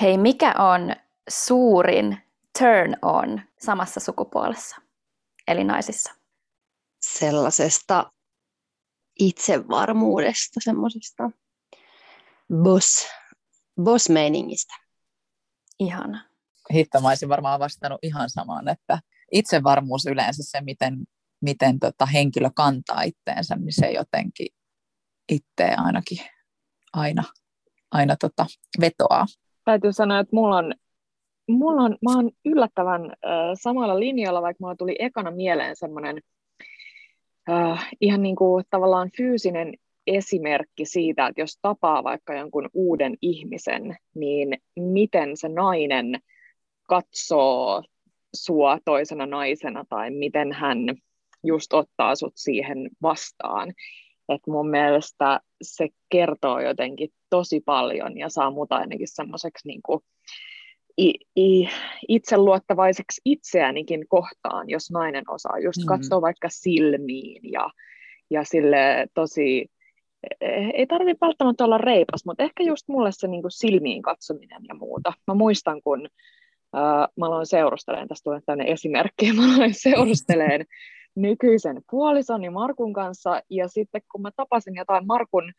Hei, mikä on suurin turn on samassa sukupuolessa, eli naisissa? Sellaisesta itsevarmuudesta, semmoisesta boss, boss-meiningistä. Ihana. Hitto, mä olisin varmaan vastannut ihan samaan, että itsevarmuus yleensä se, miten, miten tota henkilö kantaa itteensä, niin se jotenkin itse ainakin aina, aina tota vetoaa. Täytyy sanoa, että mulla on, mulla on, mä oon yllättävän äh, samalla linjalla, vaikka mulla tuli ekana mieleen semmoinen äh, ihan niin kuin tavallaan fyysinen esimerkki siitä, että jos tapaa vaikka jonkun uuden ihmisen, niin miten se nainen katsoo sua toisena naisena tai miten hän just ottaa sut siihen vastaan. Et mun mielestä se kertoo jotenkin tosi paljon ja saa mut ainakin semmoiseksi niinku itseluottavaiseksi itseänikin kohtaan, jos nainen osaa just mm-hmm. katsoa vaikka silmiin ja, ja sille tosi, eh, ei tarvitse välttämättä olla reipas, mutta ehkä just mulle se niin silmiin katsominen ja muuta. Mä muistan, kun Uh, mä aloin seurustelemaan, tästä tulee tämmöinen esimerkki, mä aloin seurustelemaan nykyisen puolisoni Markun kanssa, ja sitten kun mä tapasin jotain Markun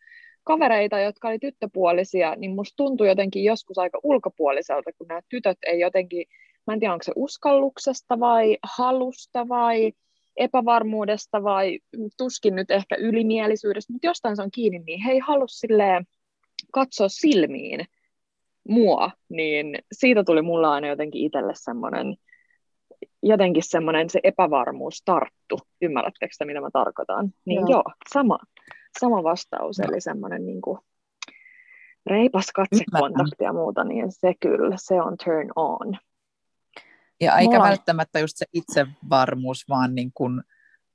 kavereita, jotka oli tyttöpuolisia, niin musta tuntui jotenkin joskus aika ulkopuoliselta, kun nämä tytöt ei jotenkin, mä en tiedä onko se uskalluksesta vai halusta vai epävarmuudesta vai tuskin nyt ehkä ylimielisyydestä, mutta jostain se on kiinni, niin he ei halua katsoa silmiin mua, niin siitä tuli mulla aina jotenkin itselle semmoinen jotenkin semmoinen se epävarmuus tarttu. Ymmärrättekö sitä, mitä mä tarkoitan? Niin joo, joo sama, sama vastaus, eli semmoinen niin kuin reipas katsekontakti ja muuta, niin se kyllä, se on turn on. Ja eikä Mulla... välttämättä just se itsevarmuus vaan niin kuin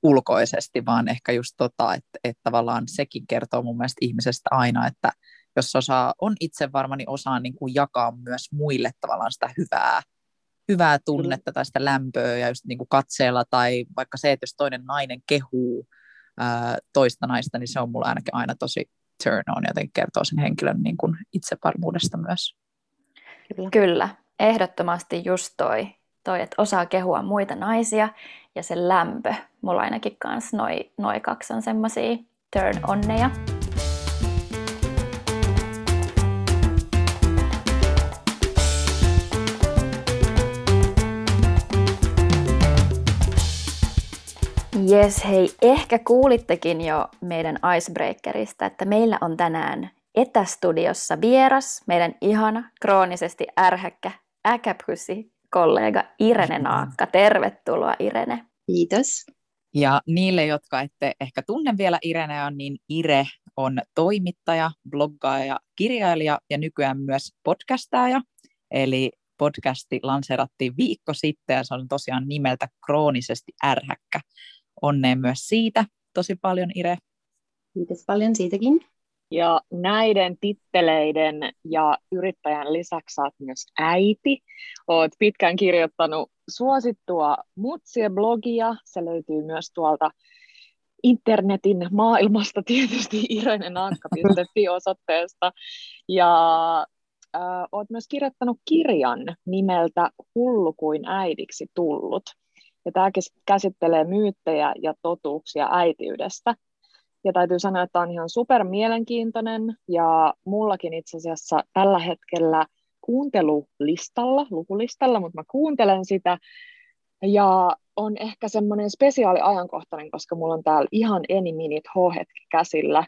ulkoisesti, vaan ehkä just tota, että, että tavallaan sekin kertoo mun mielestä ihmisestä aina, että jos osaa, on itsevarma, niin osaa niin kuin jakaa myös muille tavallaan sitä hyvää, hyvää tunnetta tai sitä lämpöä ja just niin kuin katseella tai vaikka se, että jos toinen nainen kehuu ää, toista naista, niin se on mulle ainakin aina tosi turn on, joten kertoo sen henkilön niin kuin itsevarmuudesta myös. Kyllä. Kyllä, ehdottomasti just toi, toi, että osaa kehua muita naisia ja se lämpö. Mulla ainakin kanssa noi, noi kaksi on semmosia turn onneja. Jes, hei, ehkä kuulittekin jo meidän Icebreakerista, että meillä on tänään etästudiossa vieras, meidän ihana, kroonisesti ärhäkkä äkäpyssi kollega Irene Naakka. Tervetuloa Irene. Kiitos. Ja niille, jotka ette ehkä tunne vielä Ireneä, niin Ire on toimittaja, bloggaaja, kirjailija ja nykyään myös podcastaaja. Eli podcasti lanseerattiin viikko sitten ja se on tosiaan nimeltä Kroonisesti ärhäkkä onneen myös siitä tosi paljon, Ire. Kiitos paljon siitäkin. Ja näiden titteleiden ja yrittäjän lisäksi olet myös äiti. Olet pitkään kirjoittanut suosittua Mutsie-blogia. Se löytyy myös tuolta internetin maailmasta tietysti irenenaakka.fi-osoitteesta. Ja äh, olet myös kirjoittanut kirjan nimeltä Hullu kuin äidiksi tullut. Ja tämä käsittelee myyttejä ja totuuksia äitiydestä. Ja täytyy sanoa, että on ihan super mielenkiintoinen ja mullakin itse asiassa tällä hetkellä kuuntelulistalla, lukulistalla, mutta mä kuuntelen sitä ja on ehkä semmoinen spesiaali ajankohtainen, koska mulla on täällä ihan eni minit H-hetki käsillä.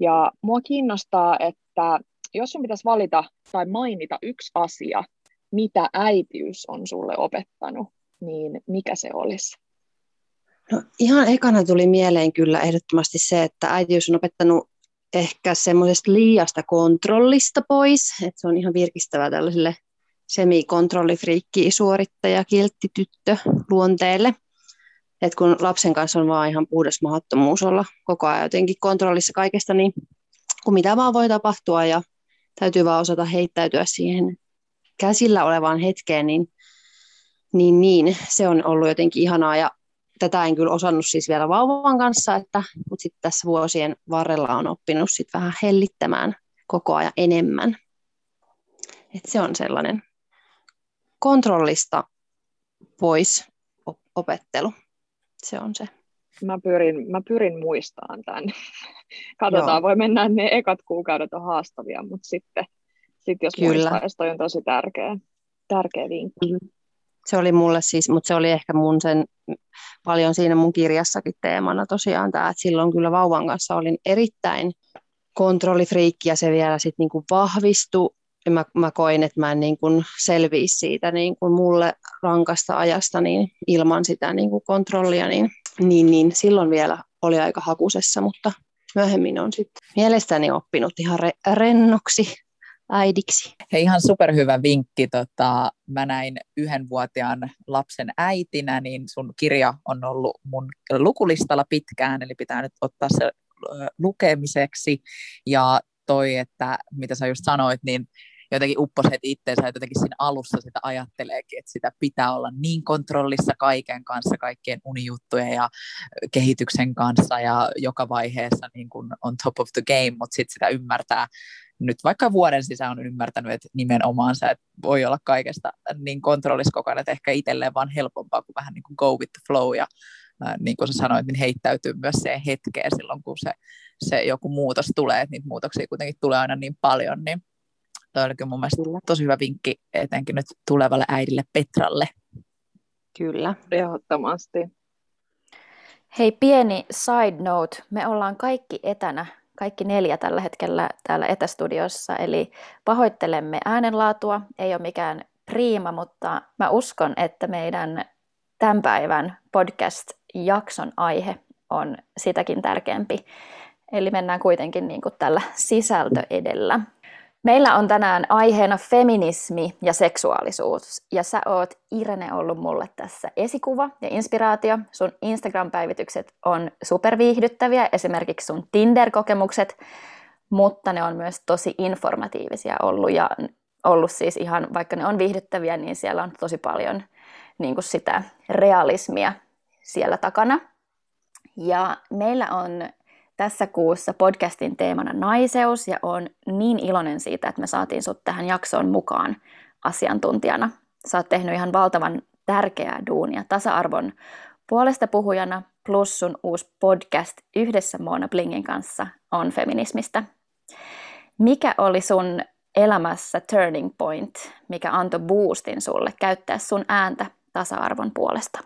Ja mua kiinnostaa, että jos sun pitäisi valita tai mainita yksi asia, mitä äitiys on sulle opettanut, niin mikä se olisi? No, ihan ekana tuli mieleen kyllä ehdottomasti se, että äitiys on opettanut ehkä semmoisesta liiasta kontrollista pois, että se on ihan virkistävää tällaiselle semikontrollifriikki suorittaja kilttityttö luonteelle. Et kun lapsen kanssa on vaan ihan puhdas mahdottomuus olla koko ajan jotenkin kontrollissa kaikesta, niin kun mitä vaan voi tapahtua ja täytyy vaan osata heittäytyä siihen käsillä olevaan hetkeen, niin niin, niin se on ollut jotenkin ihanaa ja tätä en kyllä osannut siis vielä vauvan kanssa, että, mutta sitten tässä vuosien varrella on oppinut sit vähän hellittämään koko ajan enemmän. Et se on sellainen kontrollista pois opettelu. Se on se. Mä pyrin, mä pyrin muistamaan tämän. Katsotaan, Joo. voi mennä, ne ekat kuukaudet on haastavia, mutta sitten sit jos Kyllä. muistaisi, toi on tosi tärkeä, tärkeä vinkki. Mm-hmm. Se oli mulle siis, mutta se oli ehkä mun sen paljon siinä mun kirjassakin teemana tosiaan tämä, että silloin kyllä vauvan kanssa olin erittäin kontrollifriikki ja se vielä sitten niinku vahvistui. Mä, mä koin, että mä en niinku selviisi siitä niinku mulle rankasta ajasta niin ilman sitä niinku kontrollia, niin, niin, niin silloin vielä oli aika hakusessa, mutta myöhemmin on sitten mielestäni oppinut ihan re- rennoksi äidiksi. Hei, ihan superhyvä vinkki. Tota, mä näin yhdenvuotiaan lapsen äitinä, niin sun kirja on ollut mun lukulistalla pitkään, eli pitää nyt ottaa se lukemiseksi. Ja toi, että mitä sä just sanoit, niin jotenkin upposet itseensä, että jotenkin siinä alussa sitä ajatteleekin, että sitä pitää olla niin kontrollissa kaiken kanssa, kaikkien unijuttujen ja kehityksen kanssa ja joka vaiheessa niin kuin on top of the game, mutta sitten sitä ymmärtää. Nyt vaikka vuoden sisään on ymmärtänyt, että nimenomaan se, että voi olla kaikesta niin kontrollissa koko ajan, että ehkä itselleen vaan helpompaa kuin vähän niin kuin go with the flow ja niin kuin sä sanoit, niin heittäytyy myös se hetkeen silloin, kun se, se joku muutos tulee, että niitä muutoksia kuitenkin tulee aina niin paljon, niin toi oli mun mielestä tosi hyvä vinkki etenkin nyt tulevalle äidille Petralle. Kyllä. Ehdottomasti. Hei, pieni side note. Me ollaan kaikki etänä kaikki neljä tällä hetkellä täällä etästudiossa, eli pahoittelemme äänenlaatua, ei ole mikään priima, mutta mä uskon, että meidän tämän päivän podcast-jakson aihe on sitäkin tärkeämpi. Eli mennään kuitenkin niin kuin tällä sisältö edellä. Meillä on tänään aiheena feminismi ja seksuaalisuus. Ja sä oot Irene ollut mulle tässä esikuva ja inspiraatio. Sun Instagram-päivitykset on superviihdyttäviä, esimerkiksi sun Tinder-kokemukset, mutta ne on myös tosi informatiivisia ollut ja ollut siis ihan, vaikka ne on viihdyttäviä, niin siellä on tosi paljon niin kuin sitä realismia siellä takana. Ja meillä on tässä kuussa podcastin teemana naiseus ja on niin iloinen siitä, että me saatiin sut tähän jaksoon mukaan asiantuntijana. Sä oot tehnyt ihan valtavan tärkeää duunia tasa-arvon puolesta puhujana, plus sun uusi podcast yhdessä Moona Blingin kanssa on feminismistä. Mikä oli sun elämässä turning point, mikä antoi boostin sulle käyttää sun ääntä tasa-arvon puolesta?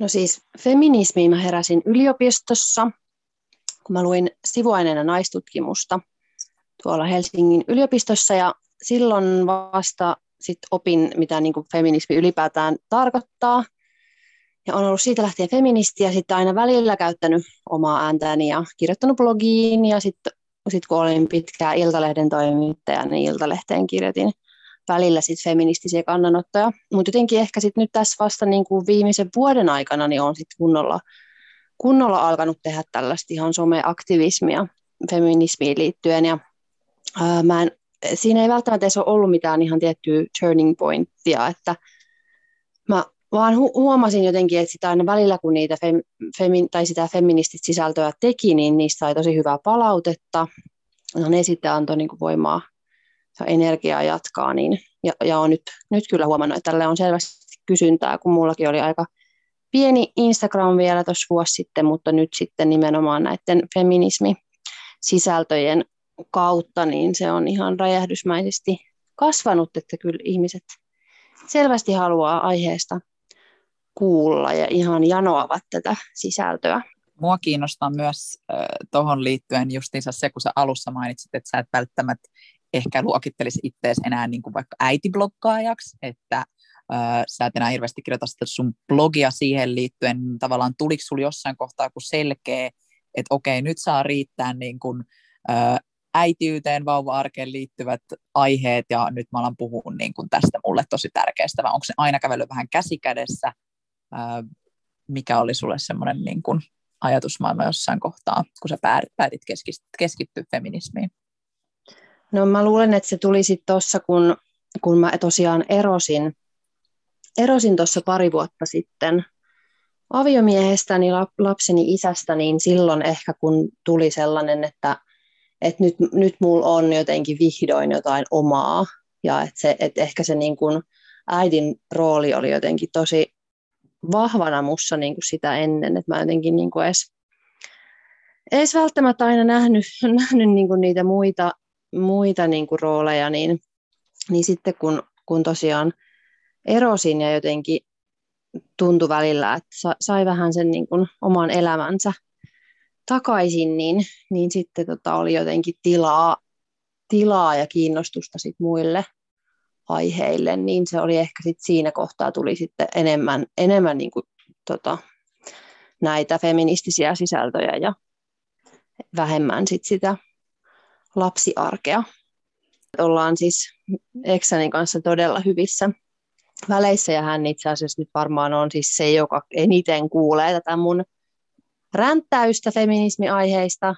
No siis feminismiin mä heräsin yliopistossa kun mä luin sivuaineena naistutkimusta tuolla Helsingin yliopistossa ja silloin vasta sit opin, mitä niin kuin feminismi ylipäätään tarkoittaa. Ja on ollut siitä lähtien feministi ja sitten aina välillä käyttänyt omaa ääntäni ja kirjoittanut blogiin ja sitten sit kun olin pitkään Iltalehden toimittaja, niin Iltalehteen kirjoitin välillä sit feministisiä kannanottoja. Mutta jotenkin ehkä sit nyt tässä vasta niin kuin viimeisen vuoden aikana niin on sit kunnolla kunnolla alkanut tehdä tällaista ihan someaktivismia feminismiin liittyen. Ja, ää, mä en, siinä ei välttämättä edes ole ollut mitään ihan tiettyä turning pointtia, että mä vaan hu- huomasin jotenkin, että sitä aina välillä, kun niitä fem, femi, tai sitä feminististä sisältöä teki, niin niistä sai tosi hyvää palautetta. No, ne sitten antoi niin kuin voimaa ja energiaa jatkaa, niin, ja, ja on nyt, nyt kyllä huomannut, että tälle on selvästi kysyntää, kun mullakin oli aika pieni Instagram vielä tuossa vuosi sitten, mutta nyt sitten nimenomaan näiden feminismi-sisältöjen kautta, niin se on ihan räjähdysmäisesti kasvanut, että kyllä ihmiset selvästi haluaa aiheesta kuulla ja ihan janoavat tätä sisältöä. Mua kiinnostaa myös äh, tuohon liittyen justiinsa se, kun sä alussa mainitsit, että sä et välttämättä ehkä luokittelisi itseäsi enää niin kuin vaikka äitibloggaajaksi, että sä et enää hirveästi kirjoita sitä sun blogia siihen liittyen, niin tavallaan tuliko sulla jossain kohtaa kun selkeä, että okei, nyt saa riittää niin kuin, äitiyteen, vauva-arkeen liittyvät aiheet, ja nyt mä alan puhua niin kuin tästä mulle tosi tärkeästä, vai onko se aina kävellyt vähän käsikädessä, mikä oli sulle semmoinen niin kuin ajatusmaailma jossain kohtaa, kun sä päätit keskittyä feminismiin? No mä luulen, että se tuli sitten tuossa, kun, kun mä tosiaan erosin erosin tuossa pari vuotta sitten aviomiehestäni, lapseni isästä, niin silloin ehkä kun tuli sellainen, että, että nyt, nyt mulla on jotenkin vihdoin jotain omaa, ja että, se, että ehkä se niin kuin äidin rooli oli jotenkin tosi vahvana mussa niin kuin sitä ennen, että mä jotenkin niin kuin edes, edes välttämättä aina nähnyt, nähnyt niin kuin niitä muita, muita niin kuin rooleja, niin, niin sitten kun, kun tosiaan erosin ja jotenkin tuntui välillä, että sai vähän sen niin kuin oman elämänsä takaisin, niin, niin sitten tota oli jotenkin tilaa, tilaa ja kiinnostusta sit muille aiheille, niin se oli ehkä sit siinä kohtaa tuli sitten enemmän, enemmän niin kuin, tota, näitä feministisiä sisältöjä ja vähemmän sit sitä lapsiarkea. Ollaan siis Eksänin kanssa todella hyvissä väleissä ja hän itse asiassa nyt varmaan on siis se, joka eniten kuulee tätä mun ränttäystä feminismiaiheista.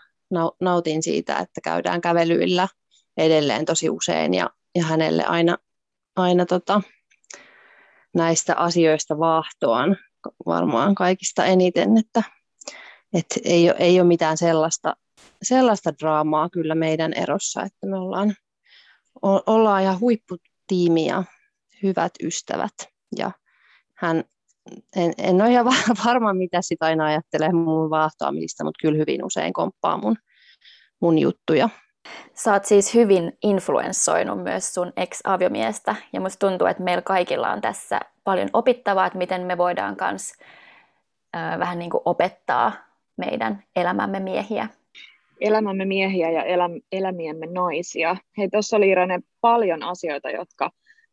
Nautin siitä, että käydään kävelyillä edelleen tosi usein ja, ja hänelle aina, aina tota, näistä asioista vaahtoan varmaan kaikista eniten, että et ei, ole, ei ole mitään sellaista, sellaista draamaa kyllä meidän erossa, että me ollaan, ollaan ihan huipputiimi ja hyvät ystävät. Ja hän, en, en ole ihan varma, mitä sitä aina ajattelee mun vaahtoamisista, mutta kyllä hyvin usein komppaa mun, mun juttuja. Sä oot siis hyvin influenssoinut myös sun ex-aviomiestä, ja musta tuntuu, että meillä kaikilla on tässä paljon opittavaa, että miten me voidaan myös äh, vähän niin kuin opettaa meidän elämämme miehiä. Elämämme miehiä ja elä, elämiemme naisia. Hei, tuossa oli Irene paljon asioita, jotka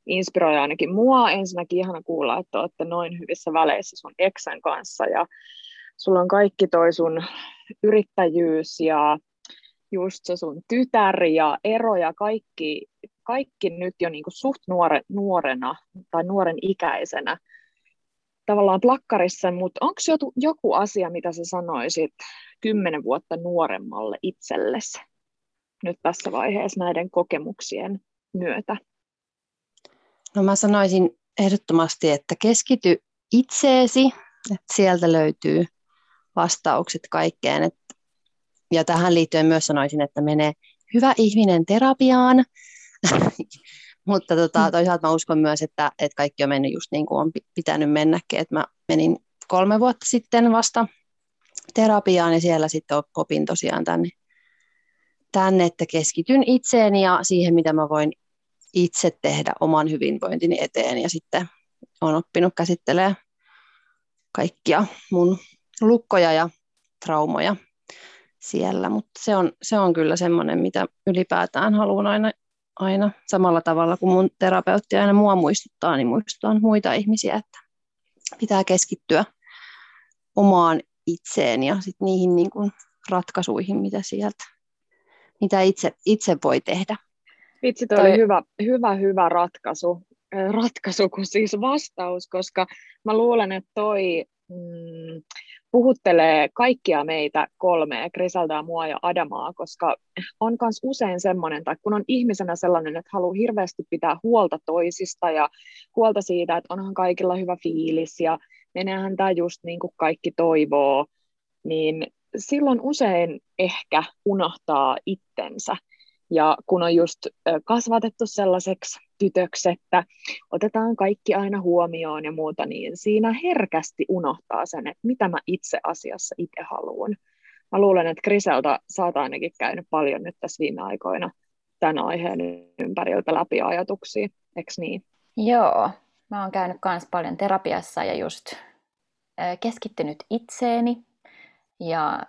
inspiroi ainakin mua. Ensinnäkin ihana kuulla, että olette noin hyvissä väleissä sun eksän kanssa ja sulla on kaikki toi sun yrittäjyys ja just se sun tytär ja ero ja kaikki, kaikki nyt jo niin kuin suht nuore, nuorena tai nuoren ikäisenä tavallaan plakkarissa, mutta onko joku, joku asia, mitä sä sanoisit kymmenen vuotta nuoremmalle itsellesi nyt tässä vaiheessa näiden kokemuksien myötä? No mä sanoisin ehdottomasti, että keskity itseesi, että sieltä löytyy vastaukset kaikkeen. Et, ja tähän liittyen myös sanoisin, että menee hyvä ihminen terapiaan, mutta tota, mm. toisaalta mä uskon myös, että, että kaikki on mennyt just niin kuin on pitänyt mennäkin. Et mä menin kolme vuotta sitten vasta terapiaan ja siellä sitten opin tosiaan tänne, tänne, että keskityn itseeni ja siihen, mitä mä voin itse tehdä oman hyvinvointini eteen ja sitten olen oppinut käsittelemään kaikkia mun lukkoja ja traumoja siellä, mutta se on, se on kyllä semmoinen, mitä ylipäätään haluan aina, aina samalla tavalla kuin mun terapeutti aina mua muistuttaa, niin muistutan muita ihmisiä, että pitää keskittyä omaan itseen ja sit niihin niin ratkaisuihin, mitä sieltä, mitä itse, itse voi tehdä. Vitsi, toi, toi... oli hyvä, hyvä, hyvä ratkaisu, ratkaisu kuin siis vastaus, koska mä luulen, että toi mm, puhuttelee kaikkia meitä kolmea, Griseldaa, mua ja Adamaa, koska on myös usein semmoinen, tai kun on ihmisenä sellainen, että haluaa hirveästi pitää huolta toisista ja huolta siitä, että onhan kaikilla hyvä fiilis ja meneehän tämä just niin kuin kaikki toivoo, niin silloin usein ehkä unohtaa itsensä. Ja kun on just kasvatettu sellaiseksi tytöksi, että otetaan kaikki aina huomioon ja muuta, niin siinä herkästi unohtaa sen, että mitä mä itse asiassa itse haluan. Mä luulen, että Griselta saat ainakin käynyt paljon nyt tässä viime aikoina tämän aiheen ympäriltä läpi ajatuksia, eikö niin? Joo, mä oon käynyt myös paljon terapiassa ja just keskittynyt itseeni ja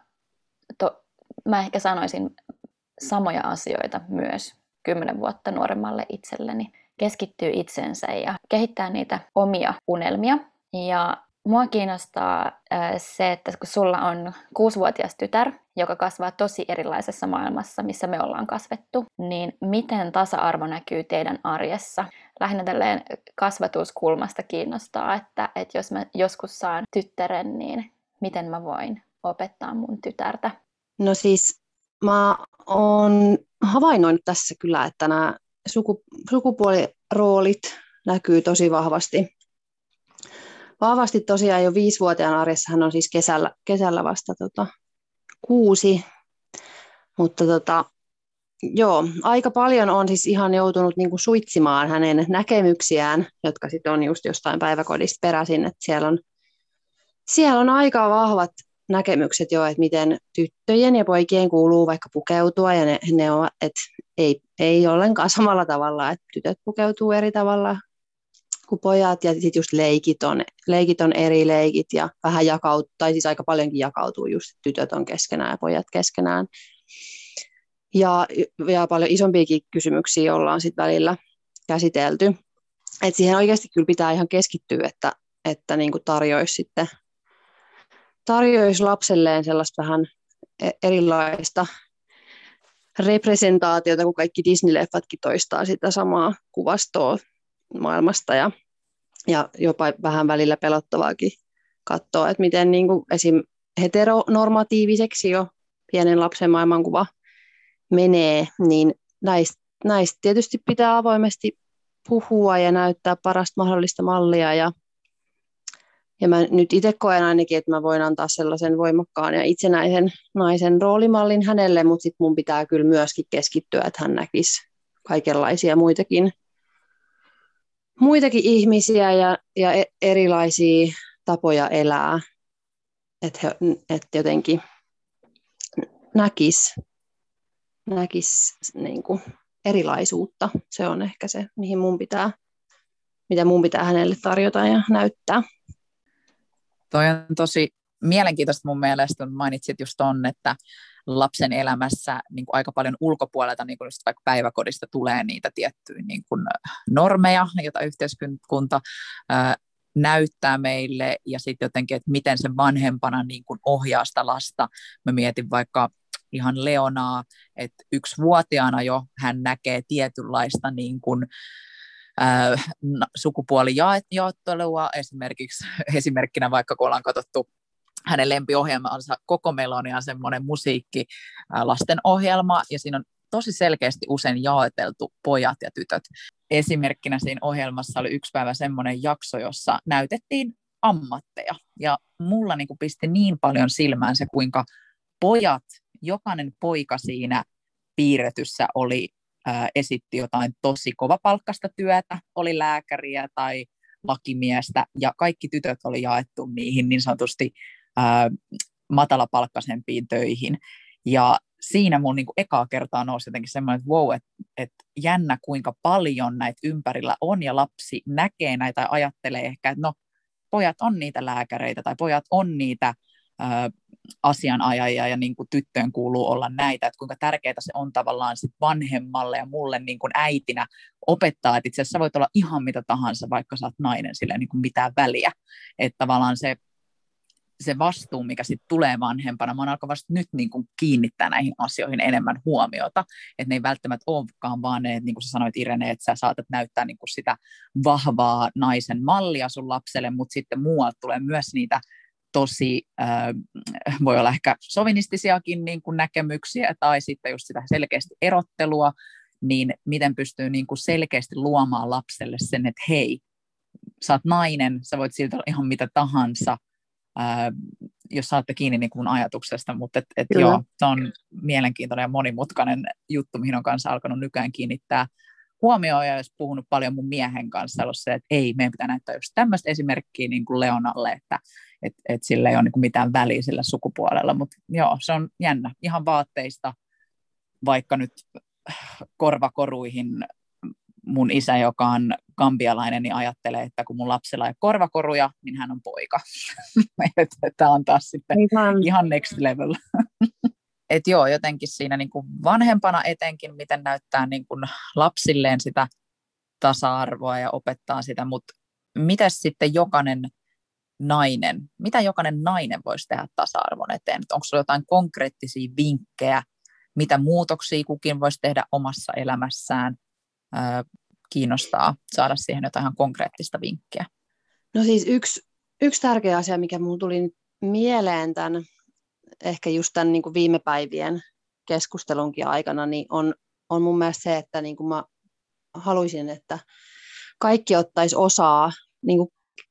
to, mä ehkä sanoisin samoja asioita myös kymmenen vuotta nuoremmalle itselleni. Keskittyy itsensä ja kehittää niitä omia unelmia. Ja mua kiinnostaa se, että kun sulla on kuusivuotias tytär, joka kasvaa tosi erilaisessa maailmassa, missä me ollaan kasvettu, niin miten tasa-arvo näkyy teidän arjessa? Lähinnä tälleen kasvatuskulmasta kiinnostaa, että, että jos mä joskus saan tyttären, niin miten mä voin opettaa mun tytärtä? No siis mä oon havainnoinut tässä kyllä, että nämä suku, sukupuoliroolit näkyy tosi vahvasti. Vahvasti tosiaan jo viisivuotiaan arjessa hän on siis kesällä, kesällä vasta tota, kuusi, mutta tota, joo, aika paljon on siis ihan joutunut niin kuin suitsimaan hänen näkemyksiään, jotka sitten on just jostain päiväkodista peräisin, että siellä on, siellä on aika vahvat näkemykset jo, että miten tyttöjen ja poikien kuuluu vaikka pukeutua, ja ne, ne on, että ei, ei ollenkaan samalla tavalla, että tytöt pukeutuu eri tavalla kuin pojat, ja sitten just leikit on, leikit on eri leikit, ja vähän jakautuu, tai siis aika paljonkin jakautuu just, tytöt on keskenään ja pojat keskenään. Ja, ja paljon isompiakin kysymyksiä ollaan sitten välillä käsitelty. Et siihen oikeasti kyllä pitää ihan keskittyä, että, että niin kuin tarjoisi sitten tarjoisi lapselleen sellaista vähän e-, erilaista representaatiota, kun kaikki Disney-leffatkin toistaa sitä samaa kuvastoa maailmasta ja, ja jopa vähän välillä pelottavaakin katsoa, että miten niin kuin esim. heteronormatiiviseksi jo pienen lapsen maailmankuva menee, niin näistä, näistä tietysti pitää avoimesti puhua ja näyttää parasta mahdollista mallia ja ja mä nyt itse koen ainakin, että mä voin antaa sellaisen voimakkaan ja itsenäisen naisen roolimallin hänelle, mutta sitten mun pitää kyllä myöskin keskittyä, että hän näkisi kaikenlaisia muitakin, muitakin ihmisiä ja, ja e-, erilaisia tapoja elää. Että et jotenkin näkisi näkis, niin kuin erilaisuutta. Se on ehkä se, mihin mun pitää, mitä mun pitää hänelle tarjota ja näyttää. Toi on tosi mielenkiintoista mun mielestä, kun mainitsit just ton, että lapsen elämässä niin kuin aika paljon ulkopuolelta, niin kuin just vaikka päiväkodista tulee niitä tiettyjä niin kuin normeja, joita yhteiskunta ää, näyttää meille, ja sitten jotenkin, että miten se vanhempana niin kuin ohjaa sitä lasta. Mä mietin vaikka ihan Leonaa, että yksivuotiaana jo hän näkee tietynlaista niin kuin, sukupuolijaottelua, esimerkiksi esimerkkinä vaikka kun ollaan katsottu hänen lempiohjelmansa Koko Melonia, semmoinen musiikki lastenohjelma, ja siinä on tosi selkeästi usein jaoteltu pojat ja tytöt. Esimerkkinä siinä ohjelmassa oli yksi päivä semmoinen jakso, jossa näytettiin ammatteja, ja mulla niin pisti niin paljon silmään se, kuinka pojat, jokainen poika siinä piirretyssä oli esitti jotain tosi kovapalkkasta työtä, oli lääkäriä tai lakimiestä, ja kaikki tytöt oli jaettu niihin niin sanotusti ää, matalapalkkaisempiin töihin. Ja siinä mun niin kuin ekaa kertaa nousi jotenkin semmoinen, että wow, että et jännä kuinka paljon näitä ympärillä on, ja lapsi näkee näitä ja ajattelee ehkä, että no pojat on niitä lääkäreitä tai pojat on niitä asianajajia ja niin kuin tyttöön kuuluu olla näitä, että kuinka tärkeää se on tavallaan sit vanhemmalle ja mulle niin kuin äitinä opettaa, että itse asiassa voit olla ihan mitä tahansa, vaikka sä oot nainen, sillä niin kuin mitään väliä. Että tavallaan se, se vastuu, mikä sitten tulee vanhempana, mä oon alkanut vasta nyt niin kuin kiinnittää näihin asioihin enemmän huomiota, että ne ei välttämättä olekaan vaan ne, että niin kuin sä sanoit Irene, että sä saatat näyttää niin kuin sitä vahvaa naisen mallia sun lapselle, mutta sitten muualta tulee myös niitä tosi, äh, voi olla ehkä sovinistisiakin niin kuin näkemyksiä tai sitten just sitä selkeästi erottelua, niin miten pystyy niin kuin selkeästi luomaan lapselle sen, että hei, sä oot nainen, sä voit siltä olla ihan mitä tahansa, äh, jos saatte kiinni niin kuin ajatuksesta, mutta et, et joo, se on mielenkiintoinen ja monimutkainen juttu, mihin on kanssa alkanut nykyään kiinnittää huomioon ja jos puhunut paljon mun miehen kanssa, ollut se, että ei, meidän pitää näyttää just tämmöistä esimerkkiä niin kuin Leonalle, että et, et sillä ei ole niin kuin mitään väliä sillä sukupuolella, mutta joo, se on jännä, ihan vaatteista, vaikka nyt korvakoruihin mun isä, joka on kambialainen, niin ajattelee, että kun mun lapsella ei korvakoruja, niin hän on poika. Tämä on taas sitten ihan, ihan next level. et joo, jotenkin siinä niin kuin vanhempana etenkin, miten näyttää niin kuin lapsilleen sitä tasa-arvoa ja opettaa sitä, mutta mitä sitten jokainen nainen, mitä jokainen nainen voisi tehdä tasa-arvon eteen? Onko sinulla jotain konkreettisia vinkkejä, mitä muutoksia kukin voisi tehdä omassa elämässään? kiinnostaa saada siihen jotain ihan konkreettista vinkkiä. No siis yksi, yksi tärkeä asia, mikä minulle tuli mieleen tämän ehkä just tämän niin kuin viime päivien keskustelunkin aikana, niin on, on mun mielestä se, että niin kuin mä haluaisin, että kaikki ottaisi osaa niin kuin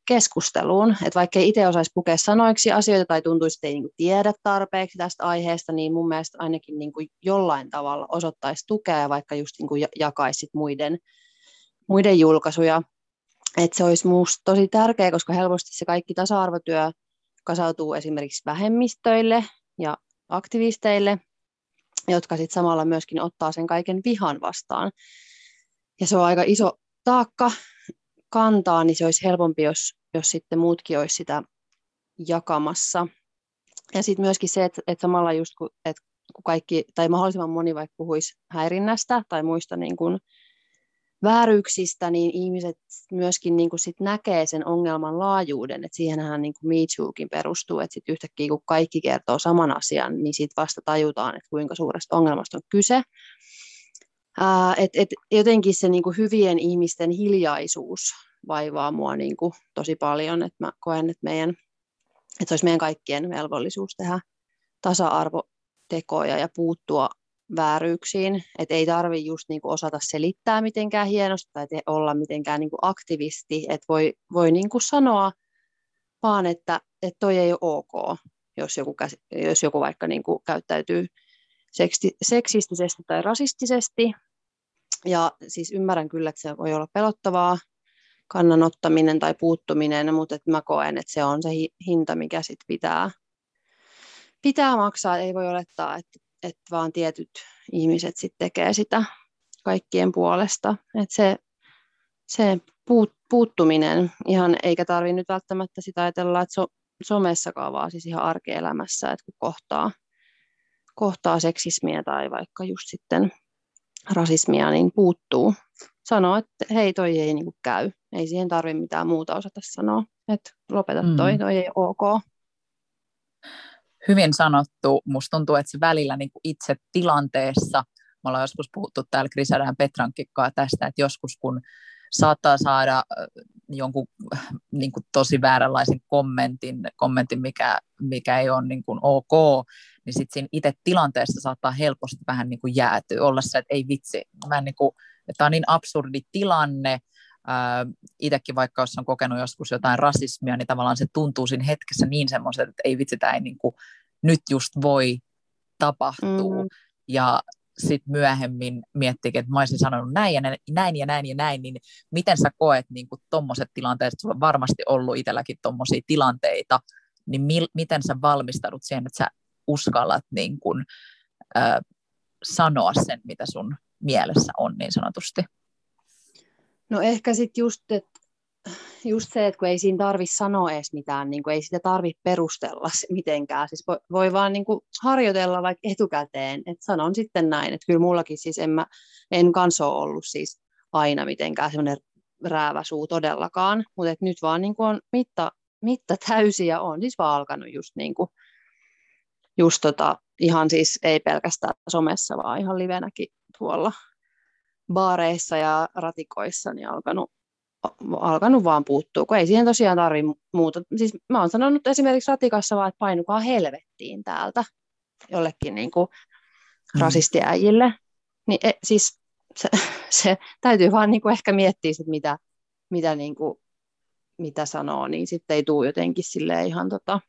keskusteluun. Että vaikka ei itse osaisi pukea sanoiksi asioita tai tuntuisi, että ei niin kuin tiedä tarpeeksi tästä aiheesta, niin mun mielestä ainakin niin kuin jollain tavalla osoittaisi tukea vaikka just niin kuin jakaisi muiden, muiden julkaisuja. Että se olisi minusta tosi tärkeää, koska helposti se kaikki tasa-arvotyö kasautuu esimerkiksi vähemmistöille ja aktivisteille, jotka sitten samalla myöskin ottaa sen kaiken vihan vastaan. Ja se on aika iso taakka kantaa, niin se olisi helpompi, jos, jos sitten muutkin olisi sitä jakamassa. Ja sitten myöskin se, että, että samalla just kun, että kun kaikki, tai mahdollisimman moni vaikka puhuisi häirinnästä tai muista niin kuin vääryyksistä, niin ihmiset myöskin niin kuin sit näkee sen ongelman laajuuden. Et siihenhän niin kuin perustuu, että sit yhtäkkiä kun kaikki kertoo saman asian, niin sitten vasta tajutaan, että kuinka suuresta ongelmasta on kyse. Ää, et, et jotenkin se niin kuin hyvien ihmisten hiljaisuus vaivaa mua niin kuin tosi paljon, että mä koen, että, meidän, että se olisi meidän kaikkien velvollisuus tehdä tasa-arvotekoja ja puuttua vääryyksiin, että ei tarvi just niinku osata selittää mitenkään hienosti tai olla mitenkään niinku aktivisti, että voi, voi niinku sanoa vaan, että, että toi ei ole ok, jos joku, käs- jos joku vaikka niinku käyttäytyy seksti- seksistisesti tai rasistisesti. Ja siis ymmärrän kyllä, että se voi olla pelottavaa, kannanottaminen tai puuttuminen, mutta että mä koen, että se on se hinta, mikä sit pitää, pitää maksaa. Ei voi olettaa, että että vaan tietyt ihmiset sit tekee sitä kaikkien puolesta. Et se se puut, puuttuminen, ihan eikä tarvitse nyt välttämättä sitä ajatella, että so, somessakaan, vaan siis ihan arkielämässä, että kun kohtaa, kohtaa seksismiä tai vaikka just sitten rasismia, niin puuttuu. Sanoo, että hei, toi ei niinku käy. Ei siihen tarvitse mitään muuta osata sanoa. Että lopeta toi, mm. toi ei ok hyvin sanottu. Musta tuntuu, että se välillä niin kuin itse tilanteessa, me ollaan joskus puhuttu täällä Grisadään Petrankikkaa tästä, että joskus kun saattaa saada jonkun niin kuin tosi vääränlaisen kommentin, kommentin mikä, mikä ei ole niin kuin ok, niin sitten siinä itse tilanteessa saattaa helposti vähän niin kuin jäätyä, olla se, että ei vitsi, mä niin kuin, että tämä on niin absurdi tilanne, itsekin vaikka jos on kokenut joskus jotain rasismia, niin tavallaan se tuntuu siinä hetkessä niin semmoiselta, että ei vitsi, tämä ei niin kuin, nyt just voi tapahtua. Mm. Ja sitten myöhemmin miettii, että mä olisin sanonut näin ja näin ja näin ja näin, niin miten sä koet niin tuommoiset tilanteet, sulla on varmasti ollut itselläkin tuommoisia tilanteita, niin mil, miten sä valmistaudut siihen, että sä uskallat niin kuin, äh, sanoa sen, mitä sun mielessä on niin sanotusti? No ehkä sitten just, että just se, että kun ei siinä tarvitse sanoa edes mitään, niin kuin ei sitä tarvitse perustella mitenkään. Siis voi, voi vaan niin harjoitella vaikka etukäteen, että sanon sitten näin. Että kyllä mullakin siis en, mä, en kanssa ole ollut siis aina mitenkään semmoinen räävä suu todellakaan, mutta nyt vaan niin kuin on mitta, mitta täysiä on siis vaan alkanut just, niin kuin, just tota, ihan siis ei pelkästään somessa, vaan ihan livenäkin tuolla baareissa ja ratikoissa niin alkanut, alkanut vaan puuttua, kun ei siihen tosiaan tarvi muuta. Siis mä oon sanonut esimerkiksi ratikassa vaan, että painukaa helvettiin täältä jollekin niin kuin mm. rasistiäjille. Niin e, siis se, se, täytyy vaan niin kuin ehkä miettiä, sit mitä, mitä, niin kuin, mitä sanoo, niin sitten ei tule jotenkin sille ihan tota,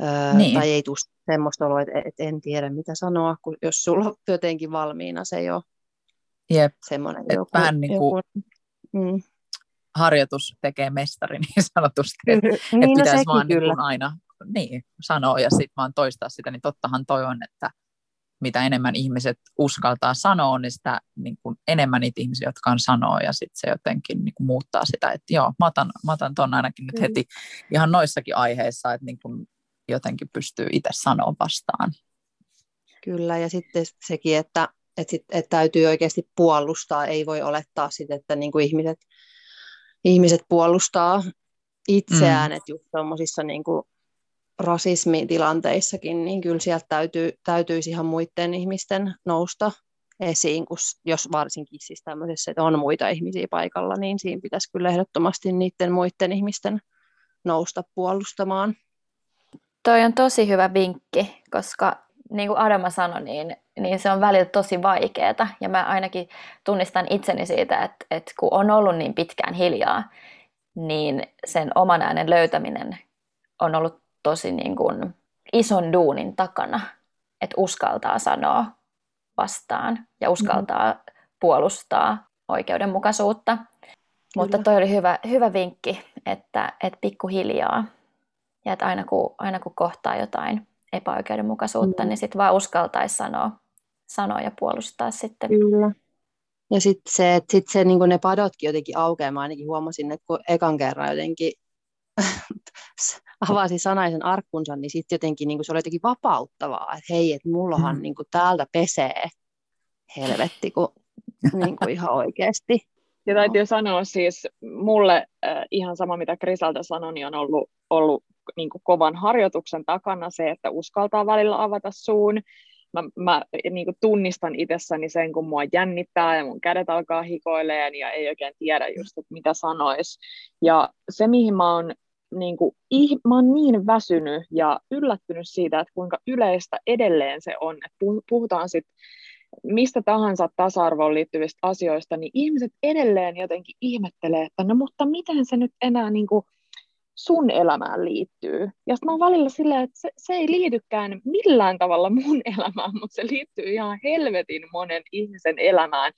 öö, niin. tai ei tule semmoista oloa, että, että en tiedä mitä sanoa, kun jos sulla on jotenkin valmiina se jo Jep. semmoinen joku, vähän niin kuin joku, mm. harjoitus tekee mestari niin sanotusti, että niin, et no pitäisi vaan niin kuin aina niin, sanoa ja sitten vaan toistaa sitä, niin tottahan toi on, että mitä enemmän ihmiset uskaltaa sanoa, niin sitä niin kuin enemmän niitä ihmisiä, jotka on sanoa, ja sitten se jotenkin niin kuin muuttaa sitä, että joo, mä otan, mä otan ton ainakin nyt heti ihan noissakin aiheissa, että niin kuin jotenkin pystyy itse sanoa vastaan. Kyllä, ja sitten sekin, että että, sit, että täytyy oikeasti puolustaa, ei voi olettaa sit, että niin kuin ihmiset, ihmiset puolustaa itseään, mm. että just tuommoisissa niin kuin rasismitilanteissakin, niin kyllä sieltä täytyy, täytyisi ihan muiden ihmisten nousta esiin, kun jos varsinkin siis tämmöisessä, että on muita ihmisiä paikalla, niin siinä pitäisi kyllä ehdottomasti niiden muiden ihmisten nousta puolustamaan. Toi on tosi hyvä vinkki, koska niin kuin Adama sanoi, niin, niin se on välillä tosi vaikeaa. Ja mä ainakin tunnistan itseni siitä, että, että kun on ollut niin pitkään hiljaa, niin sen oman äänen löytäminen on ollut tosi niin kuin ison duunin takana, että uskaltaa sanoa vastaan ja uskaltaa mm-hmm. puolustaa oikeudenmukaisuutta. Kyllä. Mutta toi oli hyvä, hyvä vinkki, että, että pikkuhiljaa ja että aina kun, aina kun kohtaa jotain epäoikeudenmukaisuutta, mm. niin sitten vaan uskaltaisi sanoa, sanoa ja puolustaa sitten. Kyllä. Ja sitten se, että sit se, niin ne padotkin jotenkin aukeaa. Mä ainakin huomasin, että kun ekan kerran jotenkin avasi sanaisen arkkunsa, niin sitten jotenkin niin se oli jotenkin vapauttavaa, että hei, että mullahan mm. niin täältä pesee helvetti, kun niin kuin ihan oikeasti. Ja täytyy no. sanoa siis, mulle äh, ihan sama mitä Krisalta sanoi, niin on ollut, ollut niin kuin kovan harjoituksen takana se, että uskaltaa välillä avata suun. Mä, mä niin kuin tunnistan itsessäni sen, kun mua jännittää ja mun kädet alkaa hikoileen ja ei oikein tiedä just, että mitä sanois. Ja se, mihin mä oon niin, kuin, mä oon niin väsynyt ja yllättynyt siitä, että kuinka yleistä edelleen se on, että puhutaan sitten mistä tahansa tasa-arvoon liittyvistä asioista, niin ihmiset edelleen jotenkin ihmettelee, että no mutta miten se nyt enää niin kuin sun elämään liittyy. Ja sitten mä oon välillä silleen, että se, se ei liitykään millään tavalla mun elämään, mutta se liittyy ihan helvetin monen ihmisen elämään.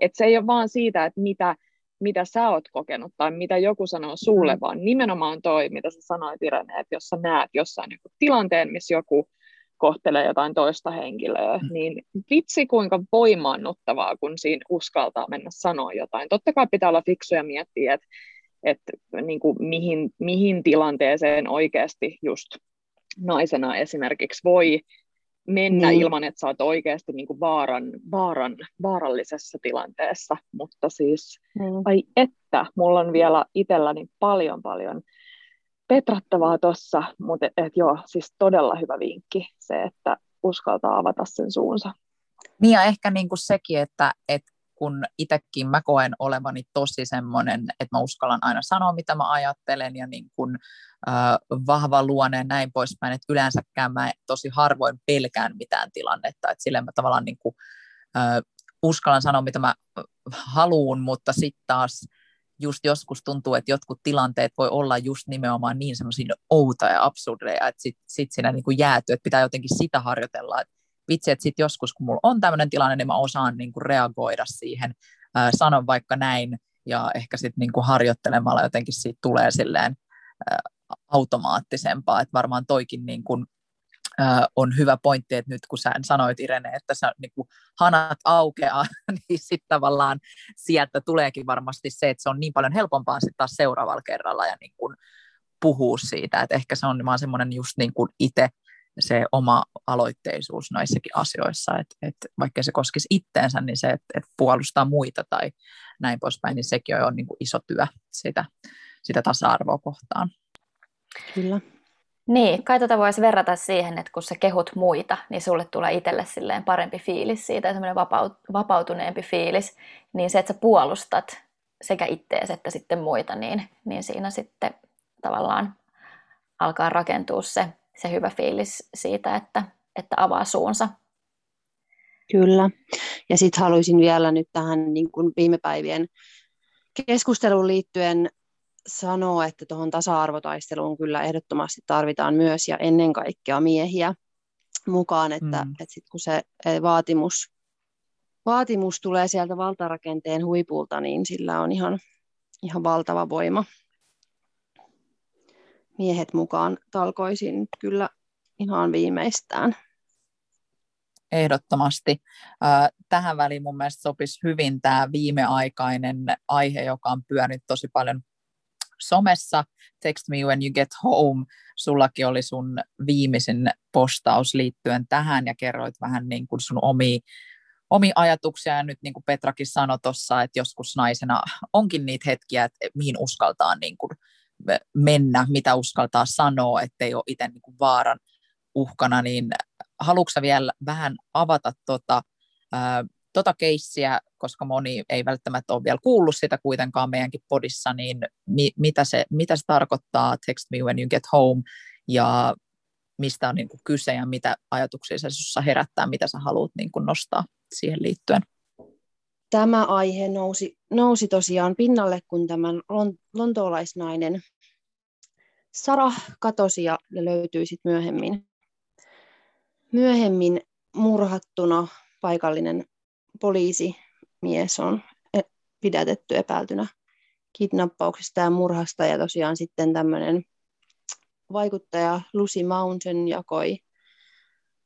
Että se ei ole vaan siitä, että mitä, mitä sä oot kokenut tai mitä joku sanoo sulle, mm. vaan nimenomaan toi, mitä sä sanoit Irene, että jos sä näet jossain joku tilanteen, missä joku kohtelee jotain toista henkilöä, mm. niin vitsi kuinka voimaannuttavaa, kun siinä uskaltaa mennä sanoa jotain. Totta kai pitää olla fiksu ja miettiä, että, että niin kuin mihin, mihin tilanteeseen oikeasti just naisena esimerkiksi voi mennä niin. ilman, että sä oot oikeasti niin kuin vaaran, vaaran, vaarallisessa tilanteessa. Mutta siis, niin. ai että, mulla on vielä itselläni paljon paljon petrattavaa tuossa, mutta et, et joo, siis todella hyvä vinkki se, että uskaltaa avata sen suunsa. Niin ja ehkä niin kuin sekin, että, että kun itsekin mä koen olevani tosi semmoinen, että mä uskallan aina sanoa, mitä mä ajattelen ja niin kuin, äh, vahva luonne ja näin poispäin, että yleensäkään mä tosi harvoin pelkään mitään tilannetta, että silleen mä tavallaan niin kuin, äh, uskallan sanoa, mitä mä haluun, mutta sitten taas just joskus tuntuu, että jotkut tilanteet voi olla just nimenomaan niin semmoisia outoja ja absurdeja, että sitten sit siinä niin kuin jääty, että pitää jotenkin sitä harjoitella, että vitsi, että sitten joskus kun mulla on tämmöinen tilanne, niin mä osaan niin kuin reagoida siihen, äh, sanon vaikka näin, ja ehkä sitten niin kuin harjoittelemalla jotenkin siitä tulee silleen äh, automaattisempaa, että varmaan toikin niin kuin on hyvä pointti, että nyt kun sä sanoit Irene, että sä, niin kuin hanat aukeaa, niin sitten tavallaan sieltä tuleekin varmasti se, että se on niin paljon helpompaa sitten taas seuraavalla kerralla ja niin kuin puhua siitä, että ehkä se on vaan semmoinen just niin kuin itse se oma aloitteisuus näissäkin asioissa, että, että vaikka se koskisi itteensä, niin se, että, että puolustaa muita tai näin poispäin, niin sekin on niin kuin iso työ sitä, sitä tasa-arvoa kohtaan. Kyllä. Niin, kai tätä voisi verrata siihen, että kun sä kehut muita, niin sulle tulee itselle silleen parempi fiilis siitä ja semmoinen vapaut, vapautuneempi fiilis, niin se, että sä puolustat sekä ittees että sitten muita, niin, niin siinä sitten tavallaan alkaa rakentua se, se hyvä fiilis siitä, että, että avaa suunsa. Kyllä. Ja sitten haluaisin vielä nyt tähän niin kuin viime päivien keskusteluun liittyen sanoa, että tuohon tasa-arvotaisteluun kyllä ehdottomasti tarvitaan myös ja ennen kaikkea miehiä mukaan, että, mm. että sit kun se eh, vaatimus, vaatimus tulee sieltä valtarakenteen huipulta, niin sillä on ihan, ihan valtava voima. Miehet mukaan talkoisin kyllä ihan viimeistään. Ehdottomasti. Tähän väliin mun mielestä sopisi hyvin tämä viimeaikainen aihe, joka on pyörinyt tosi paljon somessa, Text Me When You Get Home, sullakin oli sun viimeisin postaus liittyen tähän ja kerroit vähän niin kuin sun omi, omi ajatuksia ja nyt niin kuin Petrakin sanoi tuossa, että joskus naisena onkin niitä hetkiä, että mihin uskaltaa niin kuin mennä, mitä uskaltaa sanoa, ettei ole itse niin vaaran uhkana, niin haluatko vielä vähän avata tota, tota keissiä, koska moni ei välttämättä ole vielä kuullut sitä kuitenkaan meidänkin podissa, niin mi- mitä, se, mitä se tarkoittaa Text Me When You Get Home ja mistä on niin kyse ja mitä ajatuksia se sinussa herättää, mitä sä haluat niin nostaa siihen liittyen? Tämä aihe nousi, nousi tosiaan pinnalle, kun tämän lontoolaisnainen Sara katosi ja löytyi sitten myöhemmin, myöhemmin murhattuna paikallinen poliisimies on e, pidätetty epäiltynä kidnappauksesta ja murhasta. Ja tosiaan sitten tämmöinen vaikuttaja Lucy Mountain jakoi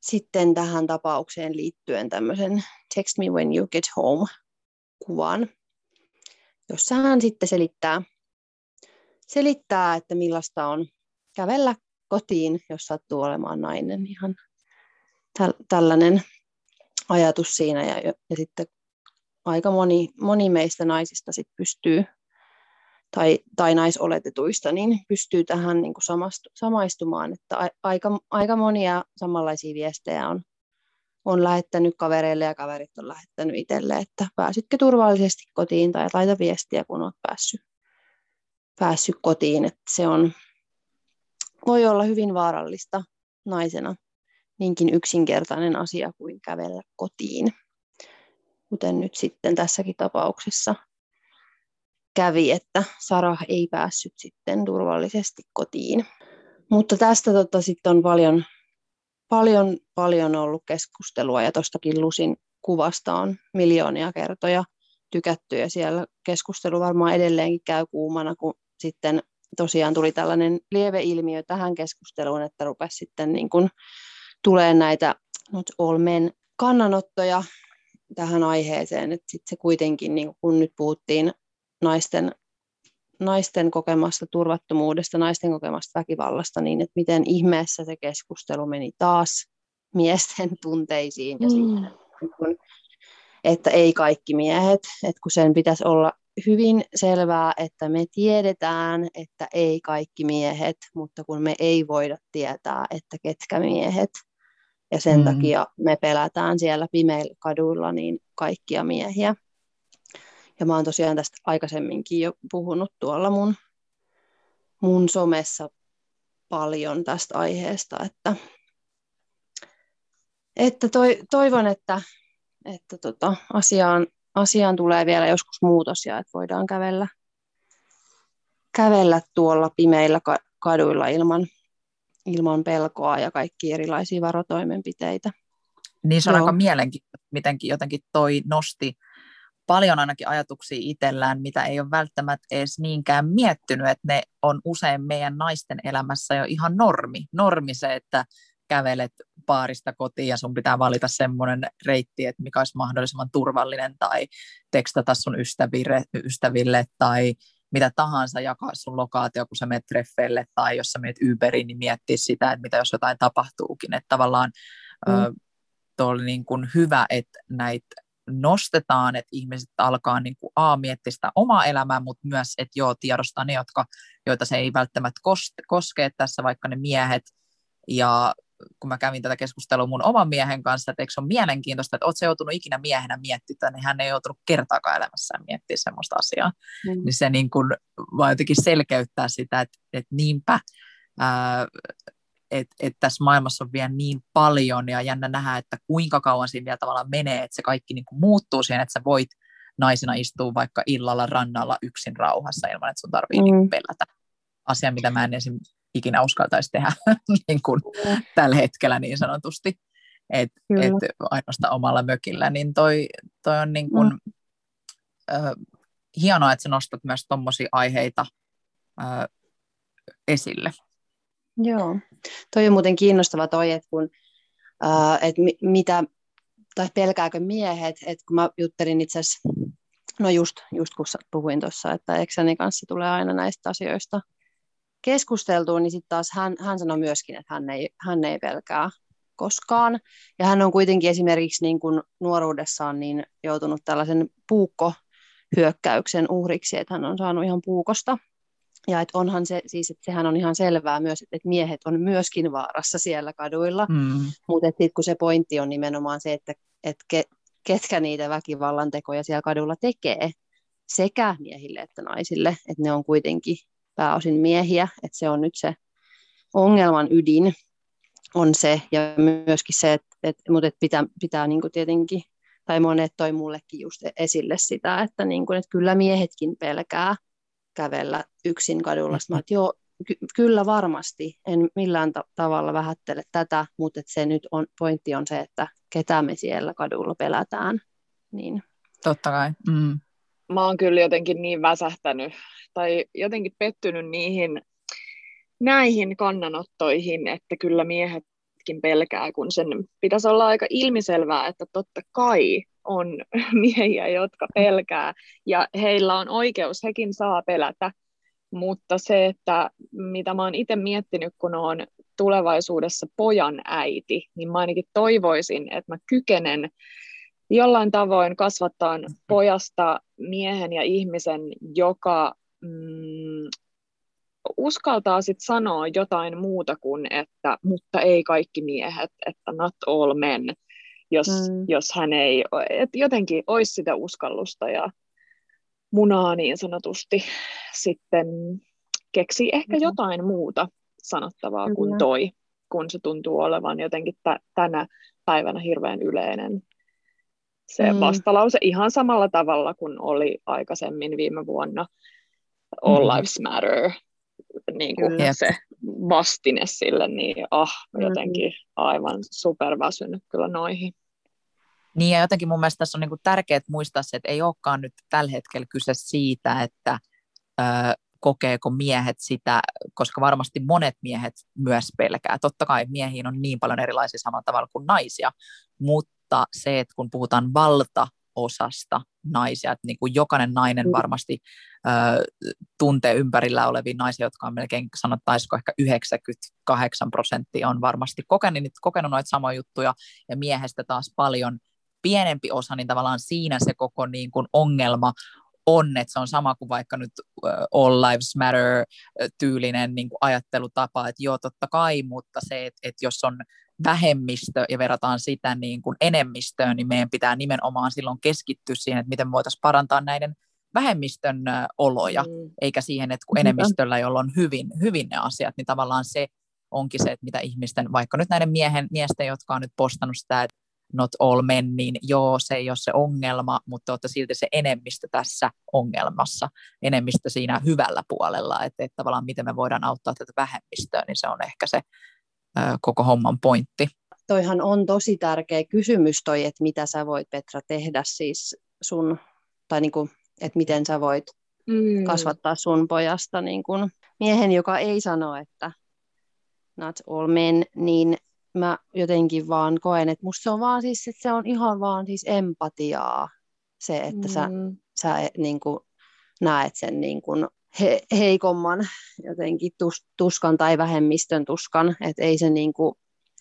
sitten tähän tapaukseen liittyen tämmöisen Text me when you get home kuvan, jossa hän sitten selittää, selittää, että millaista on kävellä kotiin, jos sattuu olemaan nainen. Ihan täl- tällainen ajatus siinä ja, ja sitten aika moni, moni meistä naisista sit pystyy tai, tai naisoletetuista, niin pystyy tähän niin kuin samastu, samaistumaan, että aika, aika monia samanlaisia viestejä on, on lähettänyt kavereille ja kaverit on lähettänyt itselle, että pääsitkö turvallisesti kotiin tai laita viestiä, kun olet päässyt, päässyt kotiin, että se on, voi olla hyvin vaarallista naisena niinkin yksinkertainen asia kuin kävellä kotiin, kuten nyt sitten tässäkin tapauksessa kävi, että Sara ei päässyt sitten turvallisesti kotiin. Mutta tästä tota, sitten on paljon, paljon, paljon ollut keskustelua ja tuostakin Lusin kuvasta on miljoonia kertoja tykätty ja siellä keskustelu varmaan edelleenkin käy kuumana, kun sitten tosiaan tuli tällainen lieveilmiö tähän keskusteluun, että rupesi sitten niin kuin tulee näitä not all men kannanottoja tähän aiheeseen, että sitten se kuitenkin, niin kun nyt puhuttiin naisten, naisten kokemasta turvattomuudesta, naisten kokemasta väkivallasta, niin että miten ihmeessä se keskustelu meni taas miesten tunteisiin ja mm. siihen, että ei kaikki miehet, että kun sen pitäisi olla hyvin selvää, että me tiedetään, että ei kaikki miehet, mutta kun me ei voida tietää, että ketkä miehet, ja sen mm. takia me pelätään siellä pimeillä kaduilla niin kaikkia miehiä. Ja mä oon tosiaan tästä aikaisemminkin jo puhunut tuolla mun, mun somessa paljon tästä aiheesta, että, että toi, toivon, että, että tota, asiaan, asiaan tulee vielä joskus muutos ja että voidaan kävellä, kävellä tuolla pimeillä kaduilla ilman, ilman pelkoa ja kaikki erilaisia varotoimenpiteitä. Niin se on Joo. aika mielenkiintoista, mitenkin jotenkin toi nosti paljon ainakin ajatuksia itsellään, mitä ei ole välttämättä edes niinkään miettinyt, että ne on usein meidän naisten elämässä jo ihan normi. Normi se, että kävelet paarista kotiin ja sun pitää valita semmoinen reitti, että mikä olisi mahdollisimman turvallinen tai tekstata sun ystäville, ystäville tai mitä tahansa jakaa sun lokaatio, kun sä menet treffeille tai jos sä menet Uberiin, niin miettiä sitä, että mitä jos jotain tapahtuukin. Että tavallaan mm. ö, oli niin kuin hyvä, että näitä nostetaan, että ihmiset alkaa niin kuin A miettiä sitä omaa elämää, mutta myös, että joo, tiedostaa ne, jotka, joita se ei välttämättä koske tässä, vaikka ne miehet. Ja kun mä kävin tätä keskustelua mun oman miehen kanssa, että eikö se ole mielenkiintoista, että ootko joutunut ikinä miehenä miettimään, niin hän ei joutunut kertaakaan elämässään miettimään semmoista asiaa. Mm. Niin se niin kuin vaan jotenkin selkeyttää sitä, että, että niinpä, ää, että et tässä maailmassa on vielä niin paljon ja jännä nähdä, että kuinka kauan siinä vielä tavallaan menee, että se kaikki niin kuin muuttuu siihen, että sä voit naisena istua vaikka illalla rannalla yksin rauhassa ilman, että sun tarvii mm. niin pelätä. Asia, mitä mä en esim. ikinä uskaltaisi tehdä niin kuin mm. tällä hetkellä niin sanotusti. Että et ainoastaan omalla mökillä, niin toi, toi on niin kuin, mm. äh, hienoa, että sä nostat myös tuommoisia aiheita äh, esille. Joo, toi on muuten kiinnostava toi, että kun, äh, et mi, mitä, tai pelkääkö miehet, että kun mä juttelin itse asiassa, no just, just kun puhuin tuossa, että eksäni kanssa tulee aina näistä asioista keskusteltua, niin sitten taas hän, hän sanoi myöskin, että hän ei, hän ei pelkää koskaan. Ja hän on kuitenkin esimerkiksi niin kuin nuoruudessaan niin joutunut tällaisen puukkohyökkäyksen uhriksi, että hän on saanut ihan puukosta ja että onhan se, siis että sehän on ihan selvää myös, että miehet on myöskin vaarassa siellä kaduilla, mm. mutta sitten kun se pointti on nimenomaan se, että, että ke, ketkä niitä väkivallan tekoja siellä kadulla tekee, sekä miehille että naisille, että ne on kuitenkin pääosin miehiä, että se on nyt se ongelman ydin on se, ja myöskin se, että, että, mutta että pitää, pitää niin tietenkin tai monet toi mullekin just esille sitä, että, niin kuin, että kyllä miehetkin pelkää kävellä yksin kadulla. Sitten mä että joo, ky- kyllä varmasti, en millään ta- tavalla vähättele tätä, mutta se nyt on, pointti on se, että ketä me siellä kadulla pelätään. Niin. Totta kai. Mm. Mä oon kyllä jotenkin niin väsähtänyt tai jotenkin pettynyt niihin näihin kannanottoihin, että kyllä miehetkin pelkää, kun sen pitäisi olla aika ilmiselvää, että totta kai on miehiä, jotka pelkää, ja heillä on oikeus, hekin saa pelätä, mutta se, että mitä mä oon itse miettinyt, kun on tulevaisuudessa pojan äiti, niin mä ainakin toivoisin, että mä kykenen jollain tavoin kasvattaa pojasta miehen ja ihmisen, joka mm, uskaltaa sit sanoa jotain muuta kuin, että mutta ei kaikki miehet, että not all men, jos, mm. jos hän ei, että jotenkin olisi sitä uskallusta ja munaa niin sanotusti sitten keksi ehkä mm. jotain muuta sanottavaa mm. kuin toi, kun se tuntuu olevan jotenkin t- tänä päivänä hirveän yleinen se mm. vastalause ihan samalla tavalla kuin oli aikaisemmin viime vuonna All mm. Lives Matter niin kuin se vastine sille, niin ah, jotenkin aivan superväsynyt kyllä noihin. Niin ja jotenkin mun mielestä tässä on niin tärkeää muistaa se, että ei olekaan nyt tällä hetkellä kyse siitä, että ö, kokeeko miehet sitä, koska varmasti monet miehet myös pelkää. Totta kai miehiin on niin paljon erilaisia samalla tavalla kuin naisia, mutta se, että kun puhutaan valta osasta naisia, että niin kuin jokainen nainen mm. varmasti ö, tuntee ympärillä olevia naisia, jotka on melkein sanottaisiko ehkä 98 prosenttia on varmasti kokenut, kokenut noita samoja juttuja ja miehestä taas paljon pienempi osa, niin tavallaan siinä se koko niin kuin ongelma on, että se on sama kuin vaikka nyt All Lives Matter-tyylinen niin kuin ajattelutapa, että joo, totta kai, mutta se, että, että jos on vähemmistö ja verrataan sitä niin kuin enemmistöön, niin meidän pitää nimenomaan silloin keskittyä siihen, että miten voitaisiin parantaa näiden vähemmistön oloja, mm. eikä siihen, että kun enemmistöllä, jolla on hyvin, hyvin ne asiat, niin tavallaan se onkin se, että mitä ihmisten, vaikka nyt näiden miehen, miesten, jotka on nyt postannut sitä, että not all men, niin joo, se ei ole se ongelma, mutta olette silti se enemmistö tässä ongelmassa, enemmistö siinä hyvällä puolella, että, että tavallaan miten me voidaan auttaa tätä vähemmistöä, niin se on ehkä se ö, koko homman pointti. Toihan on tosi tärkeä kysymys toi, että mitä sä voit Petra tehdä siis sun, tai niin kuin, että miten sä voit mm. kasvattaa sun pojasta niin kuin miehen, joka ei sano, että not all men, niin mä jotenkin vaan koen, että musta se on vaan siis, että se on ihan vaan siis empatiaa se, että mm. sä, sä e, niin kuin näet sen niin kuin he, heikomman jotenkin tus, tuskan tai vähemmistön tuskan, että ei se niin kuin,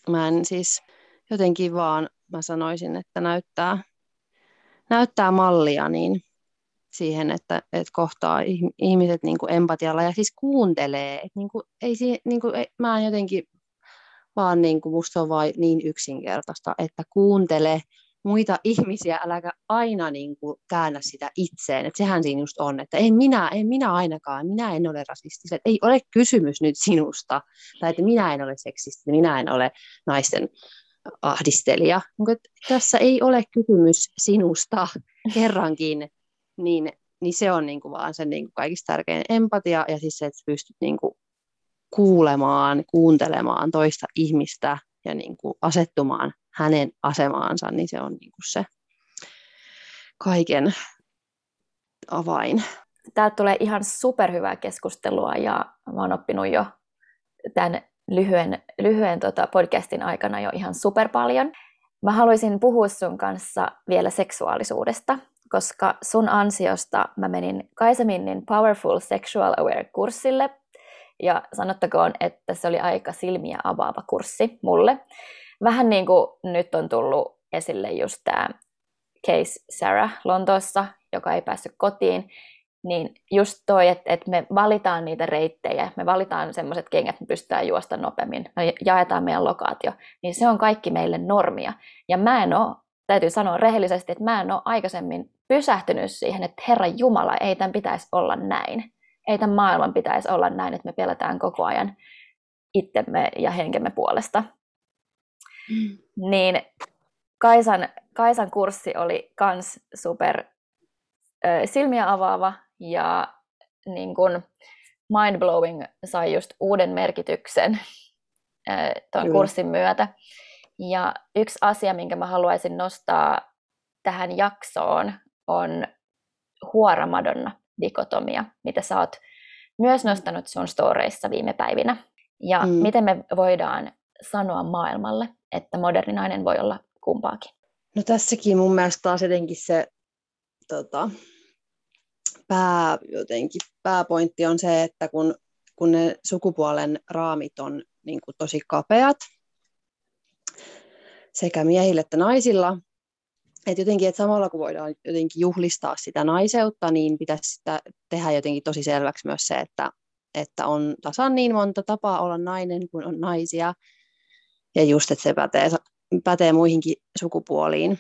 mä en siis jotenkin vaan, mä sanoisin, että näyttää, näyttää mallia niin siihen, että, että kohtaa ihmiset niin kuin empatialla ja siis kuuntelee. Että niin kuin, ei, niin kuin, ei, mä en jotenkin vaan niin kuin musta on vain niin yksinkertaista, että kuuntele muita ihmisiä, äläkä aina niin kuin käännä sitä itseen. Että sehän siinä just on, että en minä, en minä ainakaan, minä en ole rasisti. Ei ole kysymys nyt sinusta, tai että minä en ole seksisti, minä en ole naisten ahdistelija. Mutta tässä ei ole kysymys sinusta kerrankin, niin, niin se on niin kuin vaan se niin kuin kaikista tärkein empatia ja siis se, että pystyt niin kuin kuulemaan, kuuntelemaan toista ihmistä ja niin kuin asettumaan hänen asemaansa, niin se on niin kuin se kaiken avain. Täältä tulee ihan superhyvää keskustelua ja oon oppinut jo tämän lyhyen, lyhyen tota podcastin aikana jo ihan super paljon. Mä haluaisin puhua sun kanssa vielä seksuaalisuudesta, koska sun ansiosta mä menin Kaisaminnin Powerful Sexual Aware-kurssille ja sanottakoon, että se oli aika silmiä avaava kurssi mulle. Vähän niin kuin nyt on tullut esille just tämä case Sarah Lontoossa, joka ei päässyt kotiin, niin just toi, että, että me valitaan niitä reittejä, me valitaan semmoiset kengät, me pystytään juosta nopeammin, me jaetaan meidän lokaatio, niin se on kaikki meille normia. Ja mä en ole, täytyy sanoa rehellisesti, että mä en ole aikaisemmin pysähtynyt siihen, että Herra Jumala, ei tämän pitäisi olla näin ei tämän maailman pitäisi olla näin, että me pelätään koko ajan itsemme ja henkemme puolesta. Mm. Niin Kaisan Kaisan kurssi oli kans super ö, silmiä avaava ja niin kun mindblowing sai just uuden merkityksen tuon kurssin myötä. Ja yksi asia, minkä mä haluaisin nostaa tähän jaksoon, on huora Madonna dikotomia, mitä sä oot myös nostanut sun storeissa viime päivinä. Ja mm. miten me voidaan sanoa maailmalle, että moderni nainen voi olla kumpaakin? No tässäkin mun mielestä taas jotenkin se tota, pää, jotenkin, pääpointti on se, että kun, kun ne sukupuolen raamit on niin kuin tosi kapeat, sekä miehillä että naisilla, että jotenkin, että samalla kun voidaan jotenkin juhlistaa sitä naiseutta, niin pitäisi sitä tehdä jotenkin tosi selväksi myös se, että, että on tasan niin monta tapaa olla nainen kuin on naisia, ja just, että se pätee, pätee muihinkin sukupuoliin.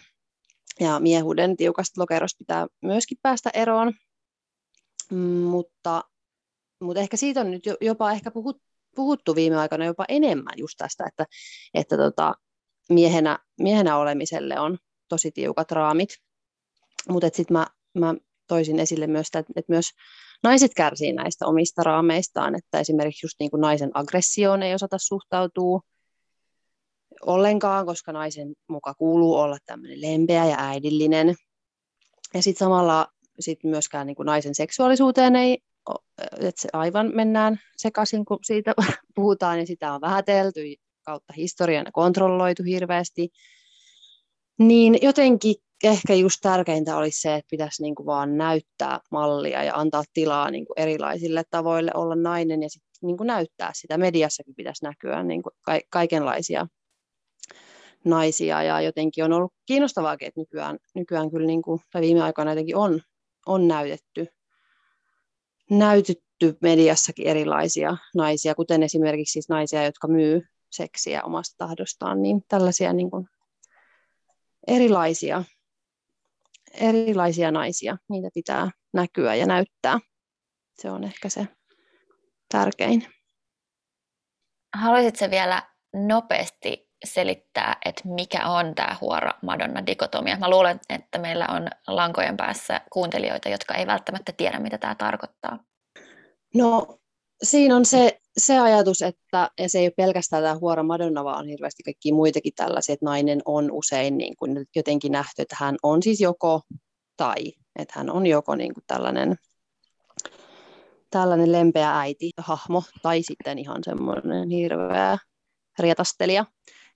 Ja miehuuden tiukasta lokerosta pitää myöskin päästä eroon, mm, mutta, mutta ehkä siitä on nyt jopa ehkä puhuttu viime aikoina jopa enemmän just tästä, että, että tota, miehenä, miehenä olemiselle on tosi tiukat raamit. Mutta sitten mä, mä toisin esille myös sitä, että myös naiset kärsii näistä omista raameistaan, että esimerkiksi just niin kuin naisen aggressioon ei osata suhtautua ollenkaan, koska naisen muka kuuluu olla tämmöinen lempeä ja äidillinen. Ja sitten samalla sit myöskään niin kuin naisen seksuaalisuuteen ei, että se aivan mennään sekaisin, kun siitä puhutaan, niin sitä on vähätelty kautta historian kontrolloitu hirveästi. Niin jotenkin ehkä just tärkeintä olisi se, että pitäisi niin kuin vaan näyttää mallia ja antaa tilaa niin kuin erilaisille tavoille olla nainen ja sitten niin kuin näyttää sitä. Mediassakin pitäisi näkyä niin kuin ka- kaikenlaisia naisia ja jotenkin on ollut kiinnostavaa, että nykyään, nykyään kyllä niin kuin, tai viime aikoina jotenkin on, on näytetty, näytetty mediassakin erilaisia naisia, kuten esimerkiksi siis naisia, jotka myy seksiä omasta tahdostaan, niin tällaisia niin kuin erilaisia, erilaisia naisia, niitä pitää näkyä ja näyttää. Se on ehkä se tärkein. Haluaisitko vielä nopeasti selittää, että mikä on tämä huora Madonna-dikotomia? Mä luulen, että meillä on lankojen päässä kuuntelijoita, jotka ei välttämättä tiedä, mitä tämä tarkoittaa. No, siinä on se se ajatus, että ja se ei ole pelkästään tämä huora Madonna, vaan on hirveästi kaikki muitakin tällaisia, että nainen on usein niin kuin jotenkin nähty, että hän on siis joko tai, että hän on joko niin kuin tällainen, tällainen lempeä äiti, hahmo, tai sitten ihan semmoinen hirveä rietastelija.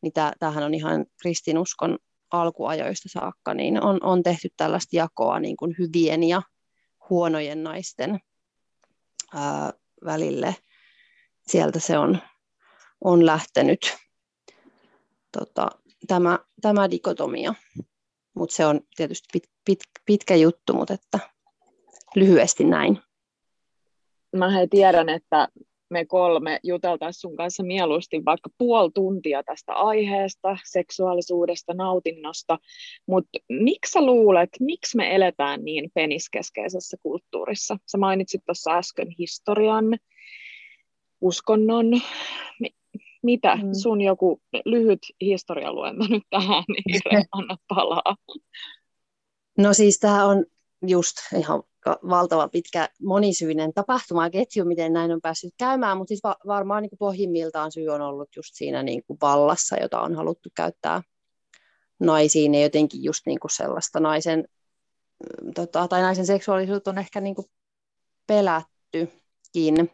Niin tämähän on ihan kristinuskon alkuajoista saakka, niin on, on tehty tällaista jakoa niin kuin hyvien ja huonojen naisten ää, välille – sieltä se on, on lähtenyt tota, tämä, tämä dikotomia. Mutta se on tietysti pit, pit, pitkä juttu, mutta että lyhyesti näin. Mä he tiedän, että me kolme juteltaisiin sun kanssa mieluusti vaikka puoli tuntia tästä aiheesta, seksuaalisuudesta, nautinnosta, mutta miksi sä luulet, miksi me eletään niin peniskeskeisessä kulttuurissa? Sä mainitsit tuossa äsken historian, uskonnon. Mitä mm. sun joku lyhyt historialuento nyt tähän, niin anna palaa. No siis tämä on just ihan valtava pitkä monisyinen tapahtumaketju, miten näin on päässyt käymään, mutta siis va- varmaan niin kuin pohjimmiltaan syy on ollut just siinä niin kuin vallassa, jota on haluttu käyttää naisiin ja jotenkin just niin kuin sellaista naisen, mm, tota, tai naisen seksuaalisuutta on ehkä niin kuin pelättykin.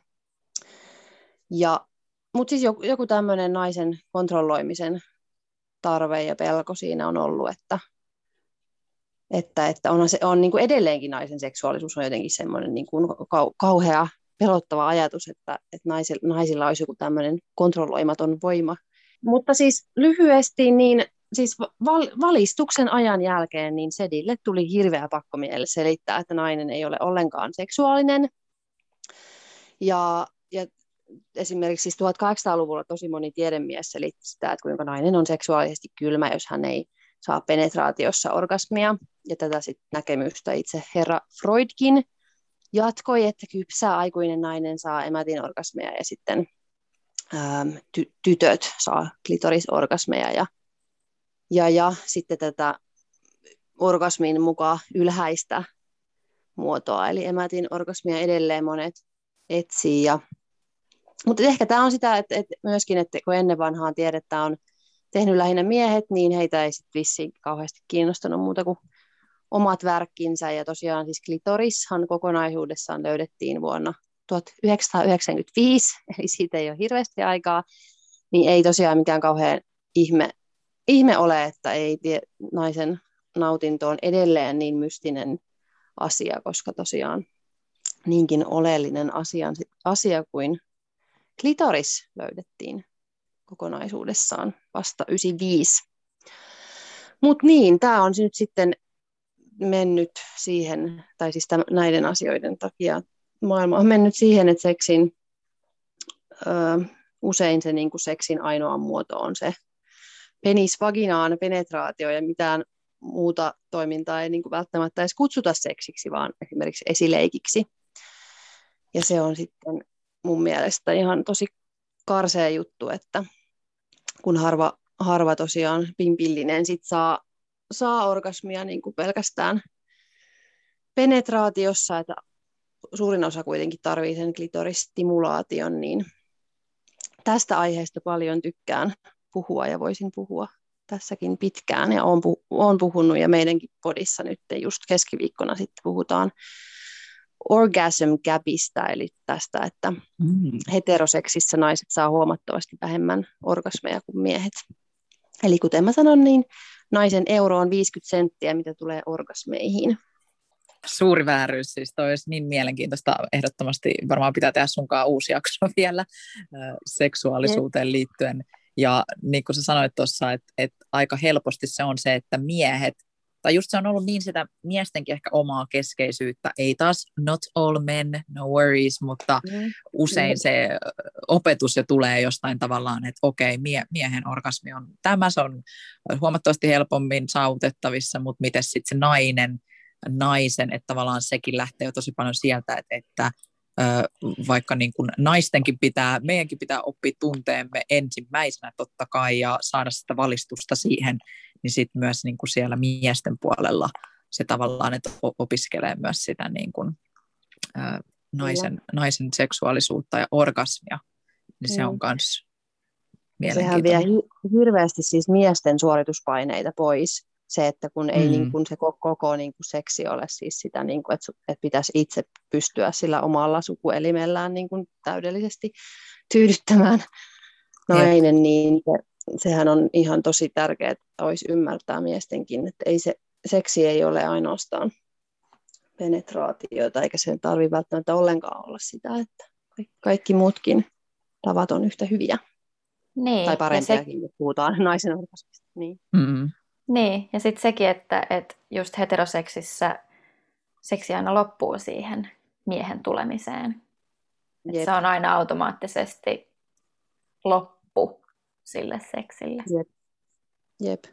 Ja, mutta siis joku, joku tämmöinen naisen kontrolloimisen tarve ja pelko siinä on ollut, että, että, että on, se, on niin kuin edelleenkin naisen seksuaalisuus on jotenkin semmoinen niin kuin kau, kauhea, pelottava ajatus, että, että naisilla, naisilla olisi joku tämmöinen kontrolloimaton voima. Mutta siis lyhyesti, niin siis val, valistuksen ajan jälkeen niin Sedille tuli hirveä pakko mielelle selittää, että nainen ei ole ollenkaan seksuaalinen. Ja, ja esimerkiksi siis 1800-luvulla tosi moni tiedemies selitti sitä, että kuinka nainen on seksuaalisesti kylmä, jos hän ei saa penetraatiossa orgasmia. Ja tätä sit näkemystä itse herra Freudkin jatkoi, että kypsä aikuinen nainen saa emätin orgasmeja ja sitten ähm, ty- tytöt saa klitorisorgasmeja. Ja, ja, ja sitten tätä orgasmin mukaan ylhäistä muotoa, eli emätin orgasmia edelleen monet etsii. Ja, mutta ehkä tämä on sitä, että, että myöskin, että kun ennen vanhaan tiedetään on tehnyt lähinnä miehet, niin heitä ei sitten vissiin kauheasti kiinnostanut muuta kuin omat värkkinsä. Ja tosiaan siis klitorishan kokonaisuudessaan löydettiin vuonna 1995, eli siitä ei ole hirveästi aikaa, niin ei tosiaan mikään kauhean ihme, ihme ole, että ei tie, naisen nautinto on edelleen niin mystinen asia, koska tosiaan niinkin oleellinen asia, asia kuin klitoris löydettiin kokonaisuudessaan vasta 95. Mutta niin, tämä on nyt sitten mennyt siihen, tai siis tämän, näiden asioiden takia maailma on mennyt siihen, että seksin, ö, usein se niin kuin seksin ainoa muoto on se penis vaginaan penetraatio ja mitään muuta toimintaa ei niin kuin välttämättä edes kutsuta seksiksi, vaan esimerkiksi esileikiksi. Ja se on sitten mun mielestä ihan tosi karsea juttu, että kun harva, harva tosiaan pimpillinen sit saa, saa orgasmia niin kuin pelkästään penetraatiossa, että suurin osa kuitenkin tarvitsee sen klitoristimulaation, niin tästä aiheesta paljon tykkään puhua ja voisin puhua tässäkin pitkään ja olen puhunut ja meidänkin podissa nyt just keskiviikkona sitten puhutaan orgasm gapista, eli tästä, että mm. heteroseksissä naiset saa huomattavasti vähemmän orgasmeja kuin miehet. Eli kuten mä sanon, niin naisen euro on 50 senttiä, mitä tulee orgasmeihin. Suuri vääryys, siis toi olisi niin mielenkiintoista. Ehdottomasti varmaan pitää tehdä sunkaan uusi jakso vielä seksuaalisuuteen liittyen. Ja niin kuin sä sanoit tuossa, että, että aika helposti se on se, että miehet tai just se on ollut niin sitä miestenkin ehkä omaa keskeisyyttä, ei taas not all men, no worries, mutta mm. usein se opetus jo tulee jostain tavallaan, että okei, mie- miehen orgasmi on tämä, se on huomattavasti helpommin saavutettavissa, mutta miten sitten se nainen, naisen, että tavallaan sekin lähtee jo tosi paljon sieltä, että, että vaikka niin kuin naistenkin pitää, meidänkin pitää oppia tunteemme ensimmäisenä totta kai ja saada sitä valistusta siihen, niin sitten myös niin kuin siellä miesten puolella se tavallaan, että opiskelee myös sitä niin kuin, ää, naisen, naisen seksuaalisuutta ja orgasmia, niin se on myös. Sehän vie hirveästi siis miesten suorituspaineita pois se, että kun ei mm. niin kuin se koko, koko niin kuin seksi ole siis sitä, niin kuin, että, että pitäisi itse pystyä sillä omalla sukuelimellään niin kuin täydellisesti tyydyttämään nainen, Jep. niin se, sehän on ihan tosi tärkeää, että olisi ymmärtää miestenkin, että ei se, seksi ei ole ainoastaan penetraatiota, eikä sen tarvitse välttämättä ollenkaan olla sitä, että kaikki muutkin tavat on yhtä hyviä. Niin, tai parempiakin, se... jos puhutaan naisen orgasmista. Niin. Mm-hmm. Niin, ja sitten sekin, että, että just heteroseksissä seksi aina loppuu siihen miehen tulemiseen. se on aina automaattisesti loppu sille seksille. Jep. Jep.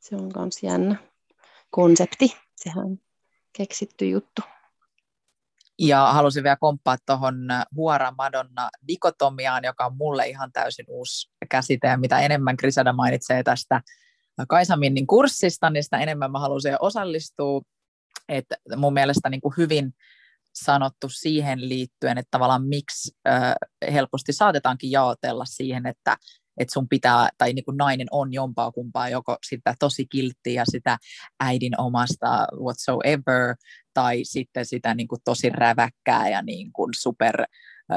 Se on myös jännä konsepti. Sehän on keksitty juttu. Ja halusin vielä komppaa tuohon Huora Madonna dikotomiaan, joka on mulle ihan täysin uusi käsite. Ja mitä enemmän Grisada mainitsee tästä Kaisaminnin kurssista, niin sitä enemmän mä halusin osallistua. että mun mielestä niin kuin hyvin sanottu siihen liittyen, että tavallaan miksi äh, helposti saatetaankin jaotella siihen, että että sun pitää, tai niin kuin nainen on jompaa kumpaa, joko sitä tosi kilttiä, sitä äidin omasta whatsoever, tai sitten sitä niin kuin tosi räväkkää ja niin kuin super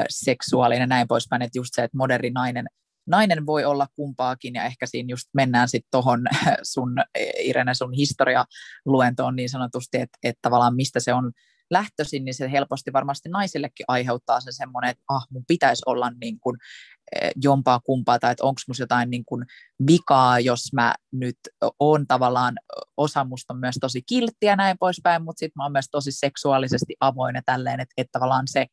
seksuaalinen ja näin poispäin, että just se, että moderni nainen nainen voi olla kumpaakin ja ehkä siinä just mennään sitten tuohon sun, Irene, sun historialuentoon niin sanotusti, että, että tavallaan mistä se on lähtöisin, niin se helposti varmasti naisillekin aiheuttaa sen semmoinen, että ah, mun pitäisi olla niin kuin eh, jompaa kumpaa, tai että onko musta jotain niin kuin vikaa, jos mä nyt oon tavallaan, osa musta on myös tosi kilttiä näin poispäin, mutta sitten mä oon myös tosi seksuaalisesti avoin ja tälleen, että, että tavallaan se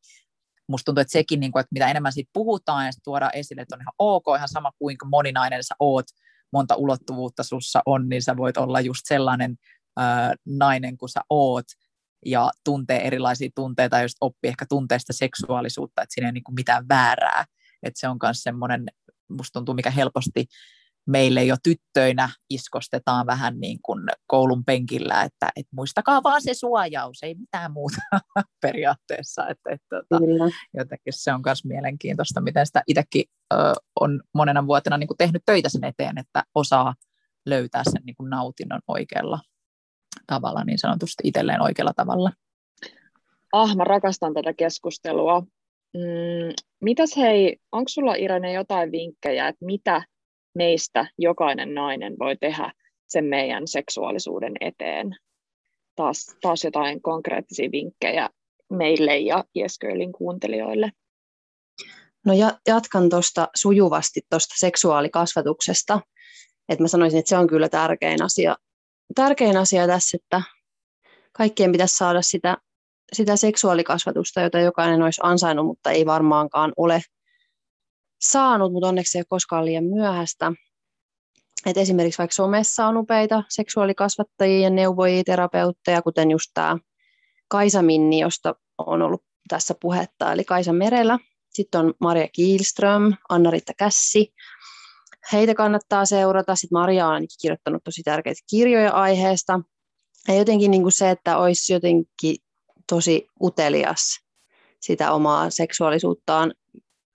musta tuntuu, että sekin, niin kuin, että mitä enemmän siitä puhutaan ja tuodaan esille, että on ihan ok, ihan sama kuinka moninainen sä oot, monta ulottuvuutta sussa on, niin sä voit olla just sellainen äh, nainen kuin sä oot ja tuntee erilaisia tunteita just oppii ehkä tunteesta seksuaalisuutta, että siinä ei ole niin kuin mitään väärää. Että se on myös semmoinen, musta tuntuu, mikä helposti meille jo tyttöinä iskostetaan vähän niin kuin koulun penkillä, että, että muistakaa vaan se suojaus, ei mitään muuta periaatteessa. Että, että, tota, jotenkin se on myös mielenkiintoista, miten sitä itsekin ö, on monena vuotena niin kuin tehnyt töitä sen eteen, että osaa löytää sen niin kuin nautinnon oikealla tavalla, niin sanotusti itselleen oikealla tavalla. Ah, mä rakastan tätä keskustelua. Mm, mitäs hei, onko sulla Irene jotain vinkkejä, että mitä meistä jokainen nainen voi tehdä sen meidän seksuaalisuuden eteen? Taas, taas jotain konkreettisia vinkkejä meille ja Jesköilin kuuntelijoille. No ja, jatkan tuosta sujuvasti tuosta seksuaalikasvatuksesta. Et mä sanoisin, että se on kyllä tärkein asia, tärkein asia tässä, että kaikkien pitäisi saada sitä sitä seksuaalikasvatusta, jota jokainen olisi ansainnut, mutta ei varmaankaan ole saanut, mutta onneksi ei ole koskaan liian myöhäistä. Et esimerkiksi vaikka somessa on upeita seksuaalikasvattajia ja neuvojia, terapeutteja, kuten just tämä Kaisa Minni, josta on ollut tässä puhetta, eli Kaisa Merellä. Sitten on Maria Kielström, Anna-Ritta Kässi. Heitä kannattaa seurata. Sitten Maria on kirjoittanut tosi tärkeitä kirjoja aiheesta. Ja jotenkin niin kuin se, että olisi jotenkin tosi utelias sitä omaa seksuaalisuuttaan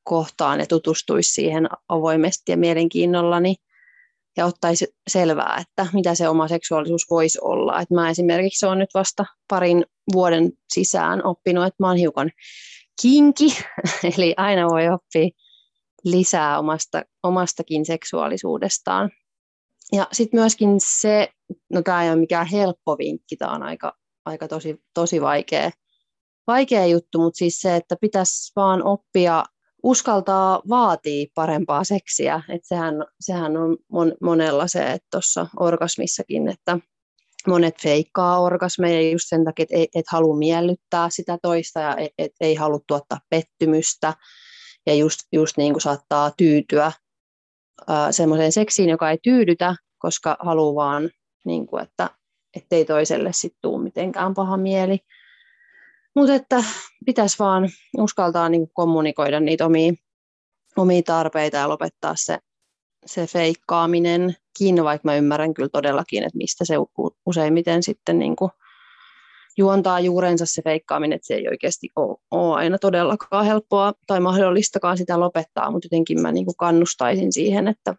kohtaan ja tutustuisi siihen avoimesti ja mielenkiinnolla ja ottaisi selvää, että mitä se oma seksuaalisuus voisi olla. Et mä esimerkiksi olen nyt vasta parin vuoden sisään oppinut, että mä oon hiukan kinki, eli aina voi oppia lisää omasta, omastakin seksuaalisuudestaan. Ja sitten myöskin se, no tämä ei ole mikään helppo vinkki, tämä on aika aika tosi, tosi vaikea, vaikea juttu, mutta siis se, että pitäisi vaan oppia uskaltaa vaatii parempaa seksiä. että sehän, sehän on mon, monella se, että tuossa orgasmissakin, että monet feikkaa orgasmeja just sen takia, että et, et halua miellyttää sitä toista ja et, et ei halua tuottaa pettymystä. Ja just, just niin kuin saattaa tyytyä semmoiseen seksiin, joka ei tyydytä, koska haluaa vaan, niin kuin, että ettei toiselle sitten tule mitenkään paha mieli. Mutta että pitäisi vaan uskaltaa niin kommunikoida niitä omia, omia tarpeita ja lopettaa se, se feikkaaminen kiinni, vaikka mä ymmärrän kyllä todellakin, että mistä se useimmiten sitten niin kuin juontaa juurensa se feikkaaminen, että se ei oikeasti ole, ole aina todellakaan helppoa tai mahdollistakaan sitä lopettaa, mutta jotenkin mä niin kuin kannustaisin siihen, että,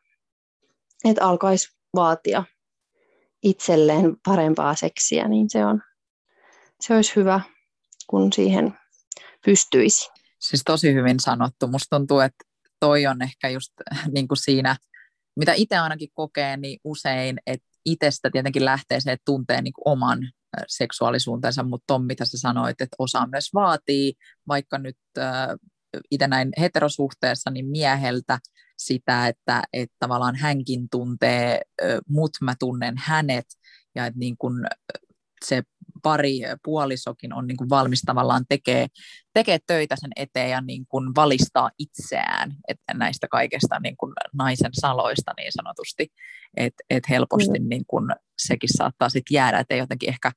että alkaisi vaatia itselleen parempaa seksiä, niin se, on, se olisi hyvä, kun siihen pystyisi. Siis tosi hyvin sanottu. Musta tuntuu, että toi on ehkä just niin kuin siinä, mitä itse ainakin kokee, niin usein, että itsestä tietenkin lähtee se, että tuntee niin kuin oman seksuaalisuutensa, mutta Tom, mitä sä sanoit, että osa myös vaatii, vaikka nyt äh, itse näin heterosuhteessa, niin mieheltä sitä, että, että tavallaan hänkin tuntee mut, mä tunnen hänet, ja että niin kun se pari puolisokin on niin kuin valmis tavallaan tekee, tekee töitä sen eteen ja niin kuin valistaa itseään että näistä kaikesta niin kuin naisen saloista niin sanotusti, että et helposti mm. niin kuin sekin saattaa sitten jäädä, että ei jotenkin ehkä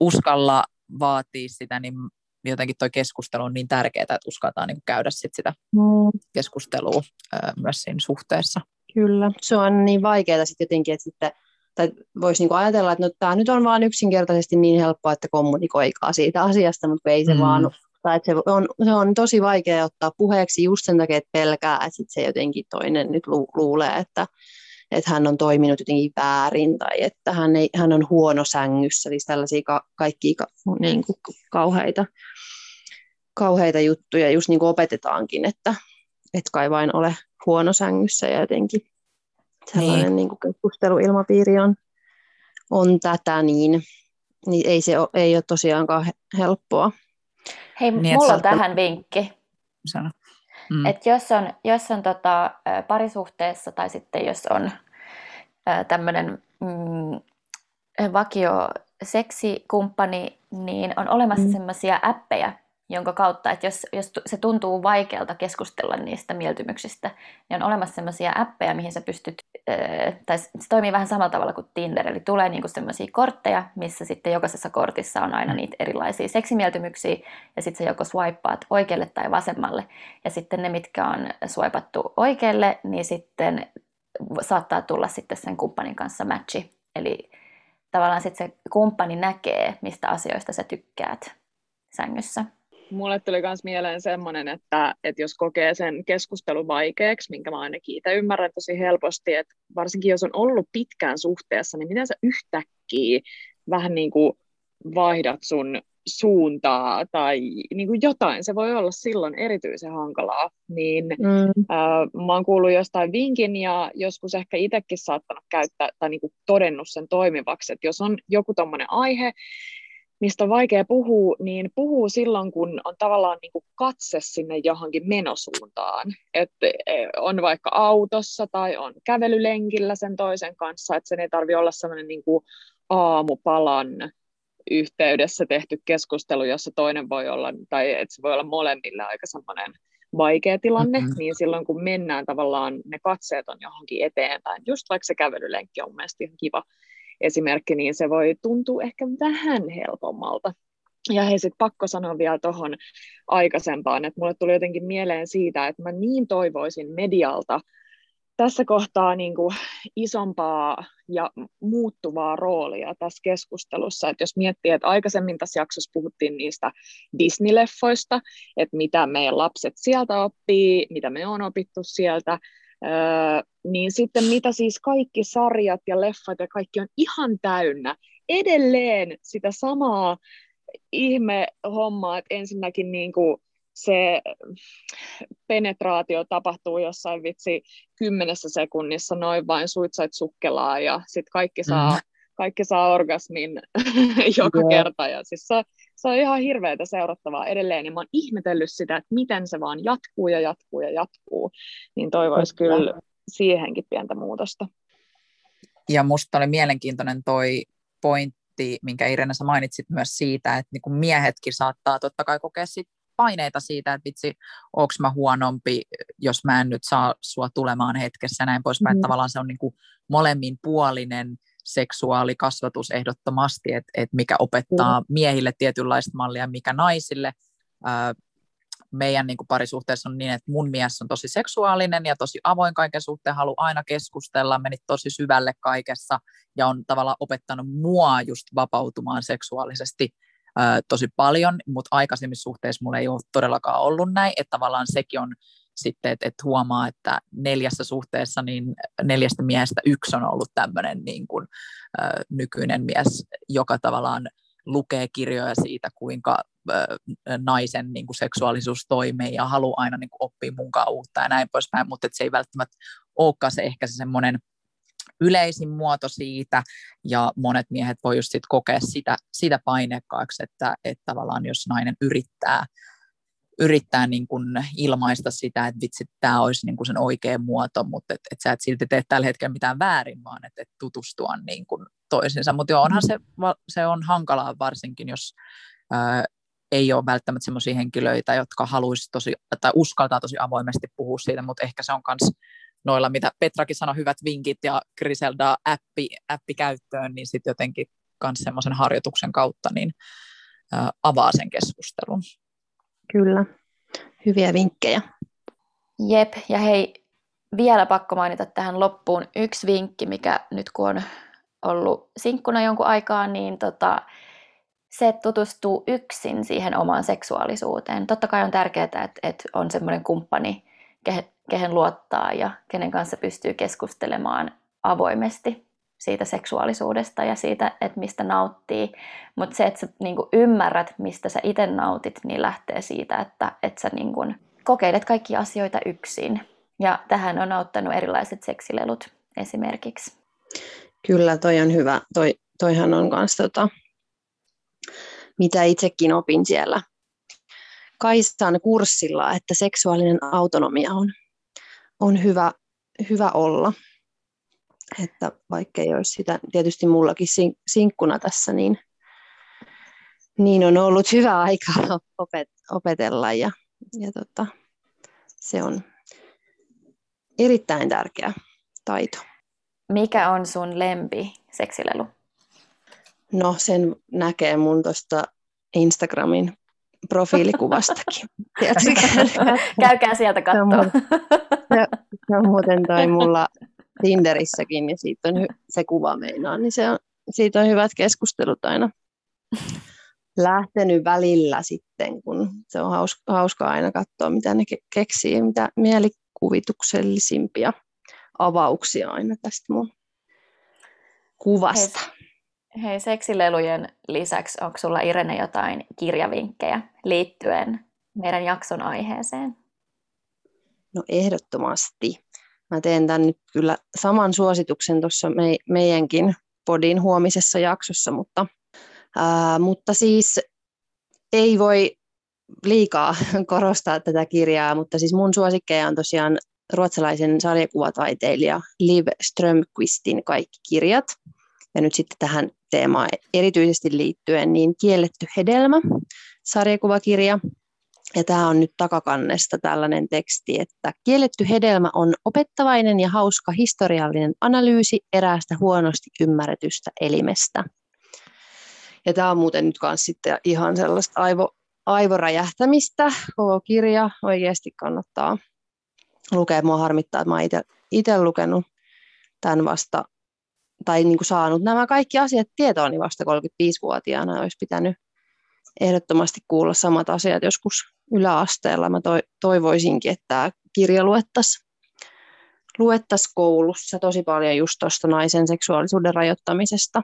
uskalla vaatii sitä, niin jotenkin tuo keskustelu on niin tärkeää, että uskaltaa niin käydä sit sitä mm. keskustelua myös siinä suhteessa. Kyllä, se on niin vaikeaa sitten jotenkin, että sitten tai voisi niinku ajatella, että no, tämä nyt on vaan yksinkertaisesti niin helppoa, että kommunikoikaa siitä asiasta, mutta ei se mm. vaan tai että se, on, se on tosi vaikea ottaa puheeksi just sen takia, että pelkää, että sit se jotenkin toinen nyt lu, luulee, että, että hän on toiminut jotenkin väärin tai että hän, ei, hän on huono sängyssä, siis tällaisia ka, kaikkia ka, niin kuin kauheita, kauheita juttuja just niin kuin opetetaankin, että et kai vain ole huono sängyssä ja jotenkin sellainen niin. Niin kuin keskusteluilmapiiri on, on tätä, niin, niin ei se ole, ei ole tosiaankaan helppoa. Hei, niin, mulla on tähän vinkki. Sano. Mm. Et jos on, jos on tota, parisuhteessa tai sitten jos on tämmöinen mm, vakio seksikumppani, niin on olemassa mm. sellaisia appeja, jonka kautta, että jos, jos se tuntuu vaikealta keskustella niistä mieltymyksistä, niin on olemassa sellaisia appeja, mihin sä pystyt, tai se toimii vähän samalla tavalla kuin Tinder, eli tulee niinku sellaisia kortteja, missä sitten jokaisessa kortissa on aina niitä erilaisia seksimieltymyksiä, ja sitten sä joko swipeaat oikealle tai vasemmalle, ja sitten ne, mitkä on swipattu oikealle, niin sitten saattaa tulla sitten sen kumppanin kanssa matchi. Eli tavallaan sitten se kumppani näkee, mistä asioista sä tykkäät sängyssä. Mulle tuli myös mieleen semmoinen, että, että jos kokee sen keskustelun vaikeaksi, minkä mä ainakin itse ymmärrän tosi helposti, että varsinkin jos on ollut pitkään suhteessa, niin miten sä yhtäkkiä vähän niin kuin vaihdat sun suuntaa tai niin kuin jotain, se voi olla silloin erityisen hankalaa, niin mm. äh, mä oon kuullut jostain vinkin ja joskus ehkä itsekin saattanut käyttää tai niin kuin todennut sen toimivaksi, että jos on joku tommonen aihe, mistä on vaikea puhua, niin puhuu silloin, kun on tavallaan niin kuin katse sinne johonkin menosuuntaan. Että e, on vaikka autossa tai on kävelylenkillä sen toisen kanssa, että sen ei tarvitse olla sellainen niin kuin aamupalan yhteydessä tehty keskustelu, jossa toinen voi olla, tai että se voi olla molemmille aika semmoinen vaikea tilanne, mm-hmm. niin silloin kun mennään tavallaan, ne katseet on johonkin eteenpäin, just vaikka se kävelylenkki on mielestäni ihan kiva esimerkki, niin se voi tuntua ehkä vähän helpommalta. Ja hei, sitten pakko sanoa vielä tuohon aikaisempaan, että mulle tuli jotenkin mieleen siitä, että mä niin toivoisin medialta tässä kohtaa niin kuin isompaa ja muuttuvaa roolia tässä keskustelussa. Että jos miettii, että aikaisemmin tässä jaksossa puhuttiin niistä Disney-leffoista, että mitä meidän lapset sieltä oppii, mitä me on opittu sieltä, öö, niin sitten mitä siis kaikki sarjat ja leffat ja kaikki on ihan täynnä edelleen sitä samaa ihme hommaa, että ensinnäkin niin kuin se penetraatio tapahtuu jossain vitsi kymmenessä sekunnissa noin vain suitsait sukkelaa ja sitten kaikki saa, mm. kaikki saa orgasmin joka yeah. kerta ja siis se, se on ihan hirveätä seurattavaa edelleen ja mä oon ihmetellyt sitä, että miten se vaan jatkuu ja jatkuu ja jatkuu, niin toivoisi kyllä siihenkin pientä muutosta. Ja musta oli mielenkiintoinen toi pointti, minkä Irene sä mainitsit myös siitä, että niin miehetkin saattaa totta kai kokea sit paineita siitä, että vitsi, onko mä huonompi, jos mä en nyt saa sua tulemaan hetkessä ja näin poispäin. Mm. Tavallaan se on niin kuin molemminpuolinen seksuaalikasvatus ehdottomasti, että, että mikä opettaa mm. miehille tietynlaista mallia, mikä naisille. meidän niin kuin parisuhteessa on niin, että mun mies on tosi seksuaalinen ja tosi avoin kaiken suhteen, haluaa aina keskustella, meni tosi syvälle kaikessa ja on tavallaan opettanut mua just vapautumaan seksuaalisesti tosi paljon, mutta aikaisemmissa suhteissa mulla ei ole todellakaan ollut näin, että tavallaan sekin on sitten, että, että huomaa, että neljässä suhteessa niin neljästä miehestä yksi on ollut tämmöinen niin kuin, äh, nykyinen mies, joka tavallaan lukee kirjoja siitä, kuinka äh, naisen niin kuin seksuaalisuus toimii ja haluaa aina niin kuin oppia munkaan uutta ja näin poispäin, mutta se ei välttämättä olekaan se ehkä se semmoinen yleisin muoto siitä, ja monet miehet voi just sit kokea sitä, sitä painekkaaksi, että, että tavallaan jos nainen yrittää, yrittää niin kuin ilmaista sitä, että vitsi, tämä olisi niin kuin sen oikea muoto, mutta että et sä et silti tee tällä hetkellä mitään väärin, vaan että et tutustua niin kuin toisinsa. Mutta joo, onhan se, se on hankalaa varsinkin, jos ää, ei ole välttämättä sellaisia henkilöitä, jotka haluaisi tosi, tai uskaltaa tosi avoimesti puhua siitä, mutta ehkä se on myös noilla, mitä Petrakin sanoi, hyvät vinkit ja Griselda appi, appi käyttöön, niin sitten jotenkin myös semmoisen harjoituksen kautta niin ää, avaa sen keskustelun. Kyllä, hyviä vinkkejä. Jep, ja hei, vielä pakko mainita tähän loppuun yksi vinkki, mikä nyt kun on ollut sinkkuna jonkun aikaa, niin tota, se, että tutustuu yksin siihen omaan seksuaalisuuteen. Totta kai on tärkeää, että, että on semmoinen kumppani, kehen luottaa ja kenen kanssa pystyy keskustelemaan avoimesti siitä seksuaalisuudesta ja siitä, että mistä nauttii. Mutta se, että sä niin ymmärrät, mistä sä itse nautit, niin lähtee siitä, että, että sä niin kuin kokeilet kaikki asioita yksin. Ja tähän on auttanut erilaiset seksilelut esimerkiksi. Kyllä, toi on hyvä. Toi, toihan on myös tota, mitä itsekin opin siellä Kaisan kurssilla, että seksuaalinen autonomia on on hyvä, hyvä olla. Että vaikka ei olisi sitä, tietysti mullakin sinkkuna tässä, niin, niin on ollut hyvä aika opet, opetella ja, ja tota, se on erittäin tärkeä taito. Mikä on sun lempi seksilelu? No sen näkee mun tuosta Instagramin profiilikuvastakin. Käykää sieltä katsoa. Se, se on muuten toi mulla Tinderissäkin, niin siitä on se kuva meinaa, niin se on, siitä on hyvät keskustelut aina lähtenyt välillä sitten, kun se on hauska, hauska aina katsoa, mitä ne keksii, mitä mielikuvituksellisimpia avauksia aina tästä mun kuvasta. Hei, hei seksilelujen lisäksi, onko sulla Irene jotain kirjavinkkejä liittyen meidän jakson aiheeseen? No ehdottomasti. Mä teen tämän nyt kyllä saman suosituksen tuossa me, meidänkin podin huomisessa jaksossa, mutta, ää, mutta siis ei voi liikaa korostaa tätä kirjaa, mutta siis mun suosikkeja on tosiaan ruotsalaisen sarjakuvataiteilija Liv Strömqvistin kaikki kirjat. Ja nyt sitten tähän teemaan erityisesti liittyen niin Kielletty hedelmä, sarjakuvakirja, ja tämä on nyt takakannesta tällainen teksti, että kielletty hedelmä on opettavainen ja hauska historiallinen analyysi eräästä huonosti ymmärretystä elimestä. Ja tämä on muuten nyt myös sitten ihan sellaista aivo, aivoräjähtämistä. Koko kirja oikeasti kannattaa lukea. Mua harmittaa, että mä itse lukenut tämän vasta, tai niin kuin saanut nämä kaikki asiat tietooni vasta 35-vuotiaana. Olisi pitänyt ehdottomasti kuulla samat asiat joskus yläasteella. Mä toivoisinkin, että tämä kirja luettaisiin luettais koulussa tosi paljon just tuosta naisen seksuaalisuuden rajoittamisesta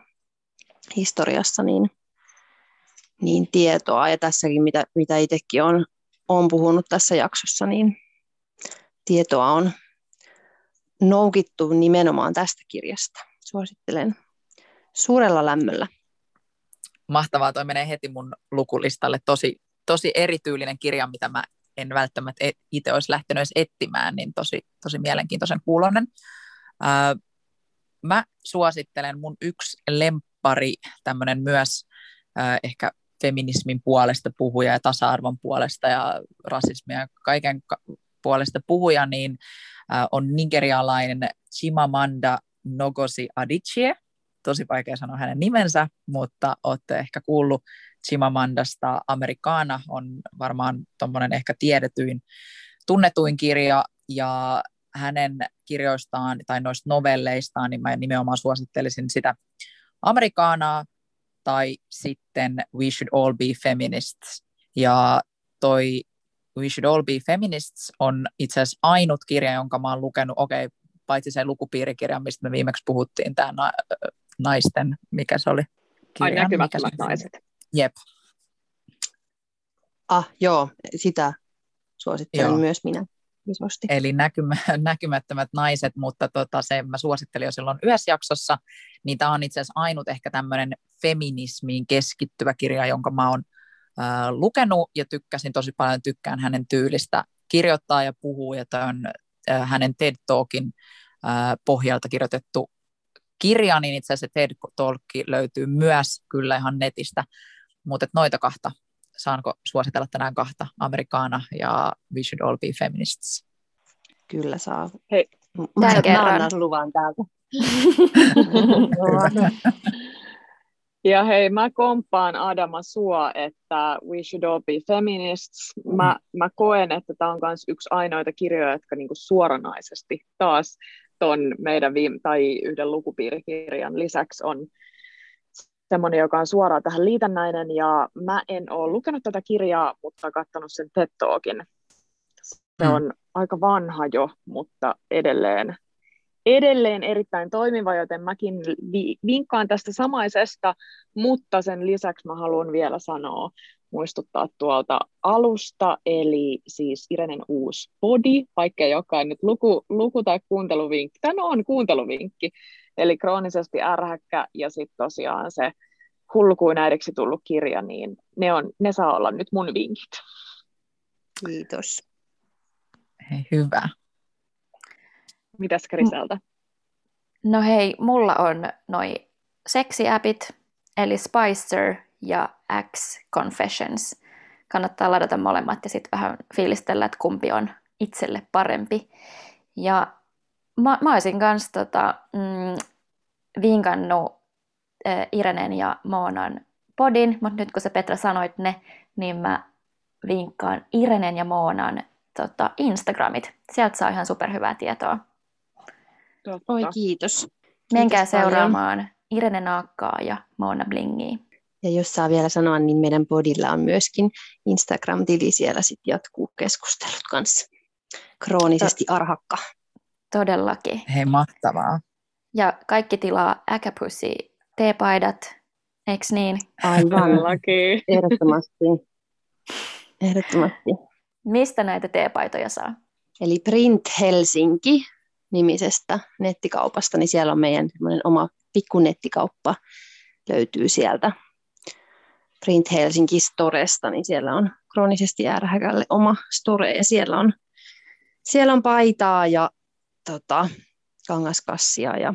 historiassa niin, niin tietoa. Ja tässäkin, mitä, mitä itsekin on, on puhunut tässä jaksossa, niin tietoa on noukittu nimenomaan tästä kirjasta. Suosittelen suurella lämmöllä mahtavaa, toi menee heti mun lukulistalle. Tosi, tosi erityylinen kirja, mitä mä en välttämättä itse olisi lähtenyt edes etsimään, niin tosi, tosi mielenkiintoisen kuulonen. Mä suosittelen mun yksi lempari, tämmöinen myös ehkä feminismin puolesta puhuja ja tasa-arvon puolesta ja rasismia ja kaiken puolesta puhuja, niin on nigerialainen Chimamanda Nogosi Adichie, tosi vaikea sanoa hänen nimensä, mutta olette ehkä kuullut Chimamandasta. Amerikaana on varmaan tuommoinen ehkä tiedetyin, tunnetuin kirja, ja hänen kirjoistaan tai noista novelleistaan, niin mä nimenomaan suosittelisin sitä Amerikaanaa tai sitten We Should All Be Feminists. Ja toi We Should All Be Feminists on itse asiassa ainut kirja, jonka mä oon lukenut, okei, okay, paitsi se lukupiirikirja, mistä me viimeksi puhuttiin, tämä naisten, mikä se oli? Kirja, Ai näkymättömät naiset. Jep. Ah, joo, sitä suosittelen joo. myös minä. Isosti. Eli näkymä, näkymättömät naiset, mutta tota, se mä suosittelin jo silloin yhdessä jaksossa, niin tämä on itse asiassa ainut ehkä tämmöinen feminismiin keskittyvä kirja, jonka mä oon äh, lukenut ja tykkäsin tosi paljon, tykkään hänen tyylistä kirjoittaa ja puhuu, ja tämä on äh, hänen TED Talkin äh, pohjalta kirjoitettu kirja, niin itse asiassa TED Talk löytyy myös kyllä ihan netistä, mutta noita kahta, saanko suositella tänään kahta, Amerikaana ja We Should All Be Feminists. Kyllä saa. Hei, mä, mä annan luvan täältä. Ja hei, mä komppaan Adama sua, että We Should All Be Feminists. Mä, mä koen, että tämä on myös yksi ainoita kirjoja, jotka niinku suoranaisesti taas ton meidän viime, tai yhden lukupiirikirjan lisäksi on semmoinen, joka on suoraan tähän liitännäinen, ja mä en ole lukenut tätä kirjaa, mutta katsonut sen TED. Se mm. on aika vanha jo, mutta edelleen, edelleen erittäin toimiva, joten mäkin vi- vinkkaan tästä samaisesta, mutta sen lisäksi mä haluan vielä sanoa, muistuttaa tuolta alusta, eli siis Irenen uusi body, vaikka ei olekaan nyt luku, luku- tai kuunteluvinkki, tämä on kuunteluvinkki, eli kroonisesti ärhäkkä ja sitten tosiaan se hullukuin äidiksi tullut kirja, niin ne, on, ne saa olla nyt mun vinkit. Kiitos. Hei, hyvä. Mitäs Kriseltä? No hei, mulla on noi seksiäpit, eli Spicer ja X Confessions. Kannattaa ladata molemmat ja sitten vähän fiilistellä, että kumpi on itselle parempi. Ja mä, mä olisin kanssa tota, mm, vinkannut äh, Irenen ja Moonan podin, mutta nyt kun sä Petra sanoit ne, niin mä vinkkaan Irenen ja Moonan tota, Instagramit. Sieltä saa ihan superhyvää tietoa. Totta. Oi kiitos. Menkää kiitos seuraamaan paljon. Irene Naakkaa ja Mona Blingiä. Ja jos saa vielä sanoa, niin meidän podilla on myöskin Instagram-tili, siellä sitten jatkuu keskustelut kanssa. Kroonisesti to- arhakka. Todellakin. Hei, mahtavaa. Ja kaikki tilaa Äkäpussi teepaidat, eikö niin? Aivan. Ehdottomasti. Ehdottomasti. Mistä näitä teepaitoja saa? Eli Print Helsinki nimisestä nettikaupasta, niin siellä on meidän oma pikku nettikauppa löytyy sieltä Print Helsinki Storesta, niin siellä on kroonisesti ärhäkälle oma store ja siellä on, siellä on paitaa ja tota, kangaskassia ja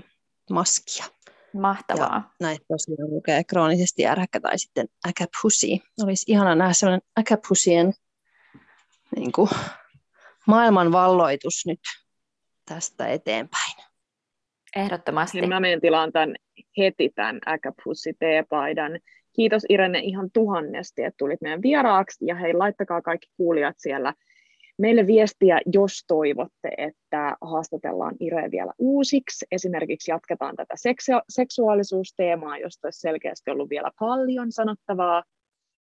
maskia. Mahtavaa. Ja näitä tosiaan lukee kroonisesti ärhäkkä tai sitten äkäphusi. Olisi ihana nähdä sellainen äkäphusien niin kuin, maailman valloitus nyt tästä eteenpäin. Ehdottomasti. Niin mä menen tilaan tämän heti tämän äkäpussi teepaidan. Kiitos Irene ihan tuhannesti, että tulit meidän vieraaksi ja hei laittakaa kaikki kuulijat siellä meille viestiä, jos toivotte, että haastatellaan Ire vielä uusiksi. Esimerkiksi jatketaan tätä seksu- seksuaalisuusteemaa, josta olisi selkeästi ollut vielä paljon sanottavaa,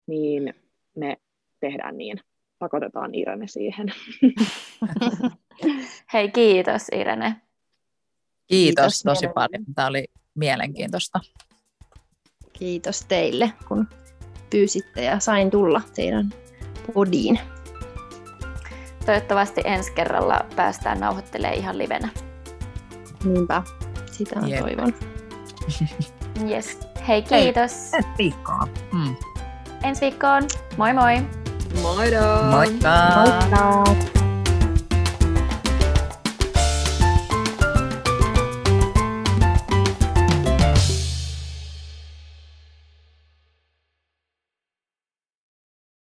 niin me tehdään niin. Pakotetaan Irene siihen. Hei, kiitos Irene. Kiitos, kiitos tosi paljon. Tämä oli mielenkiintoista. Kiitos teille, kun pyysitte ja sain tulla teidän podiin. Toivottavasti ensi kerralla päästään nauhoittelemaan ihan livenä. Niinpä, sitä Jep. toivon. Yes. Hei, kiitos. Hei, ensi viikkoon. Mm. Ensi viikkoon. Moi moi. Moido. Moikka. Moikka.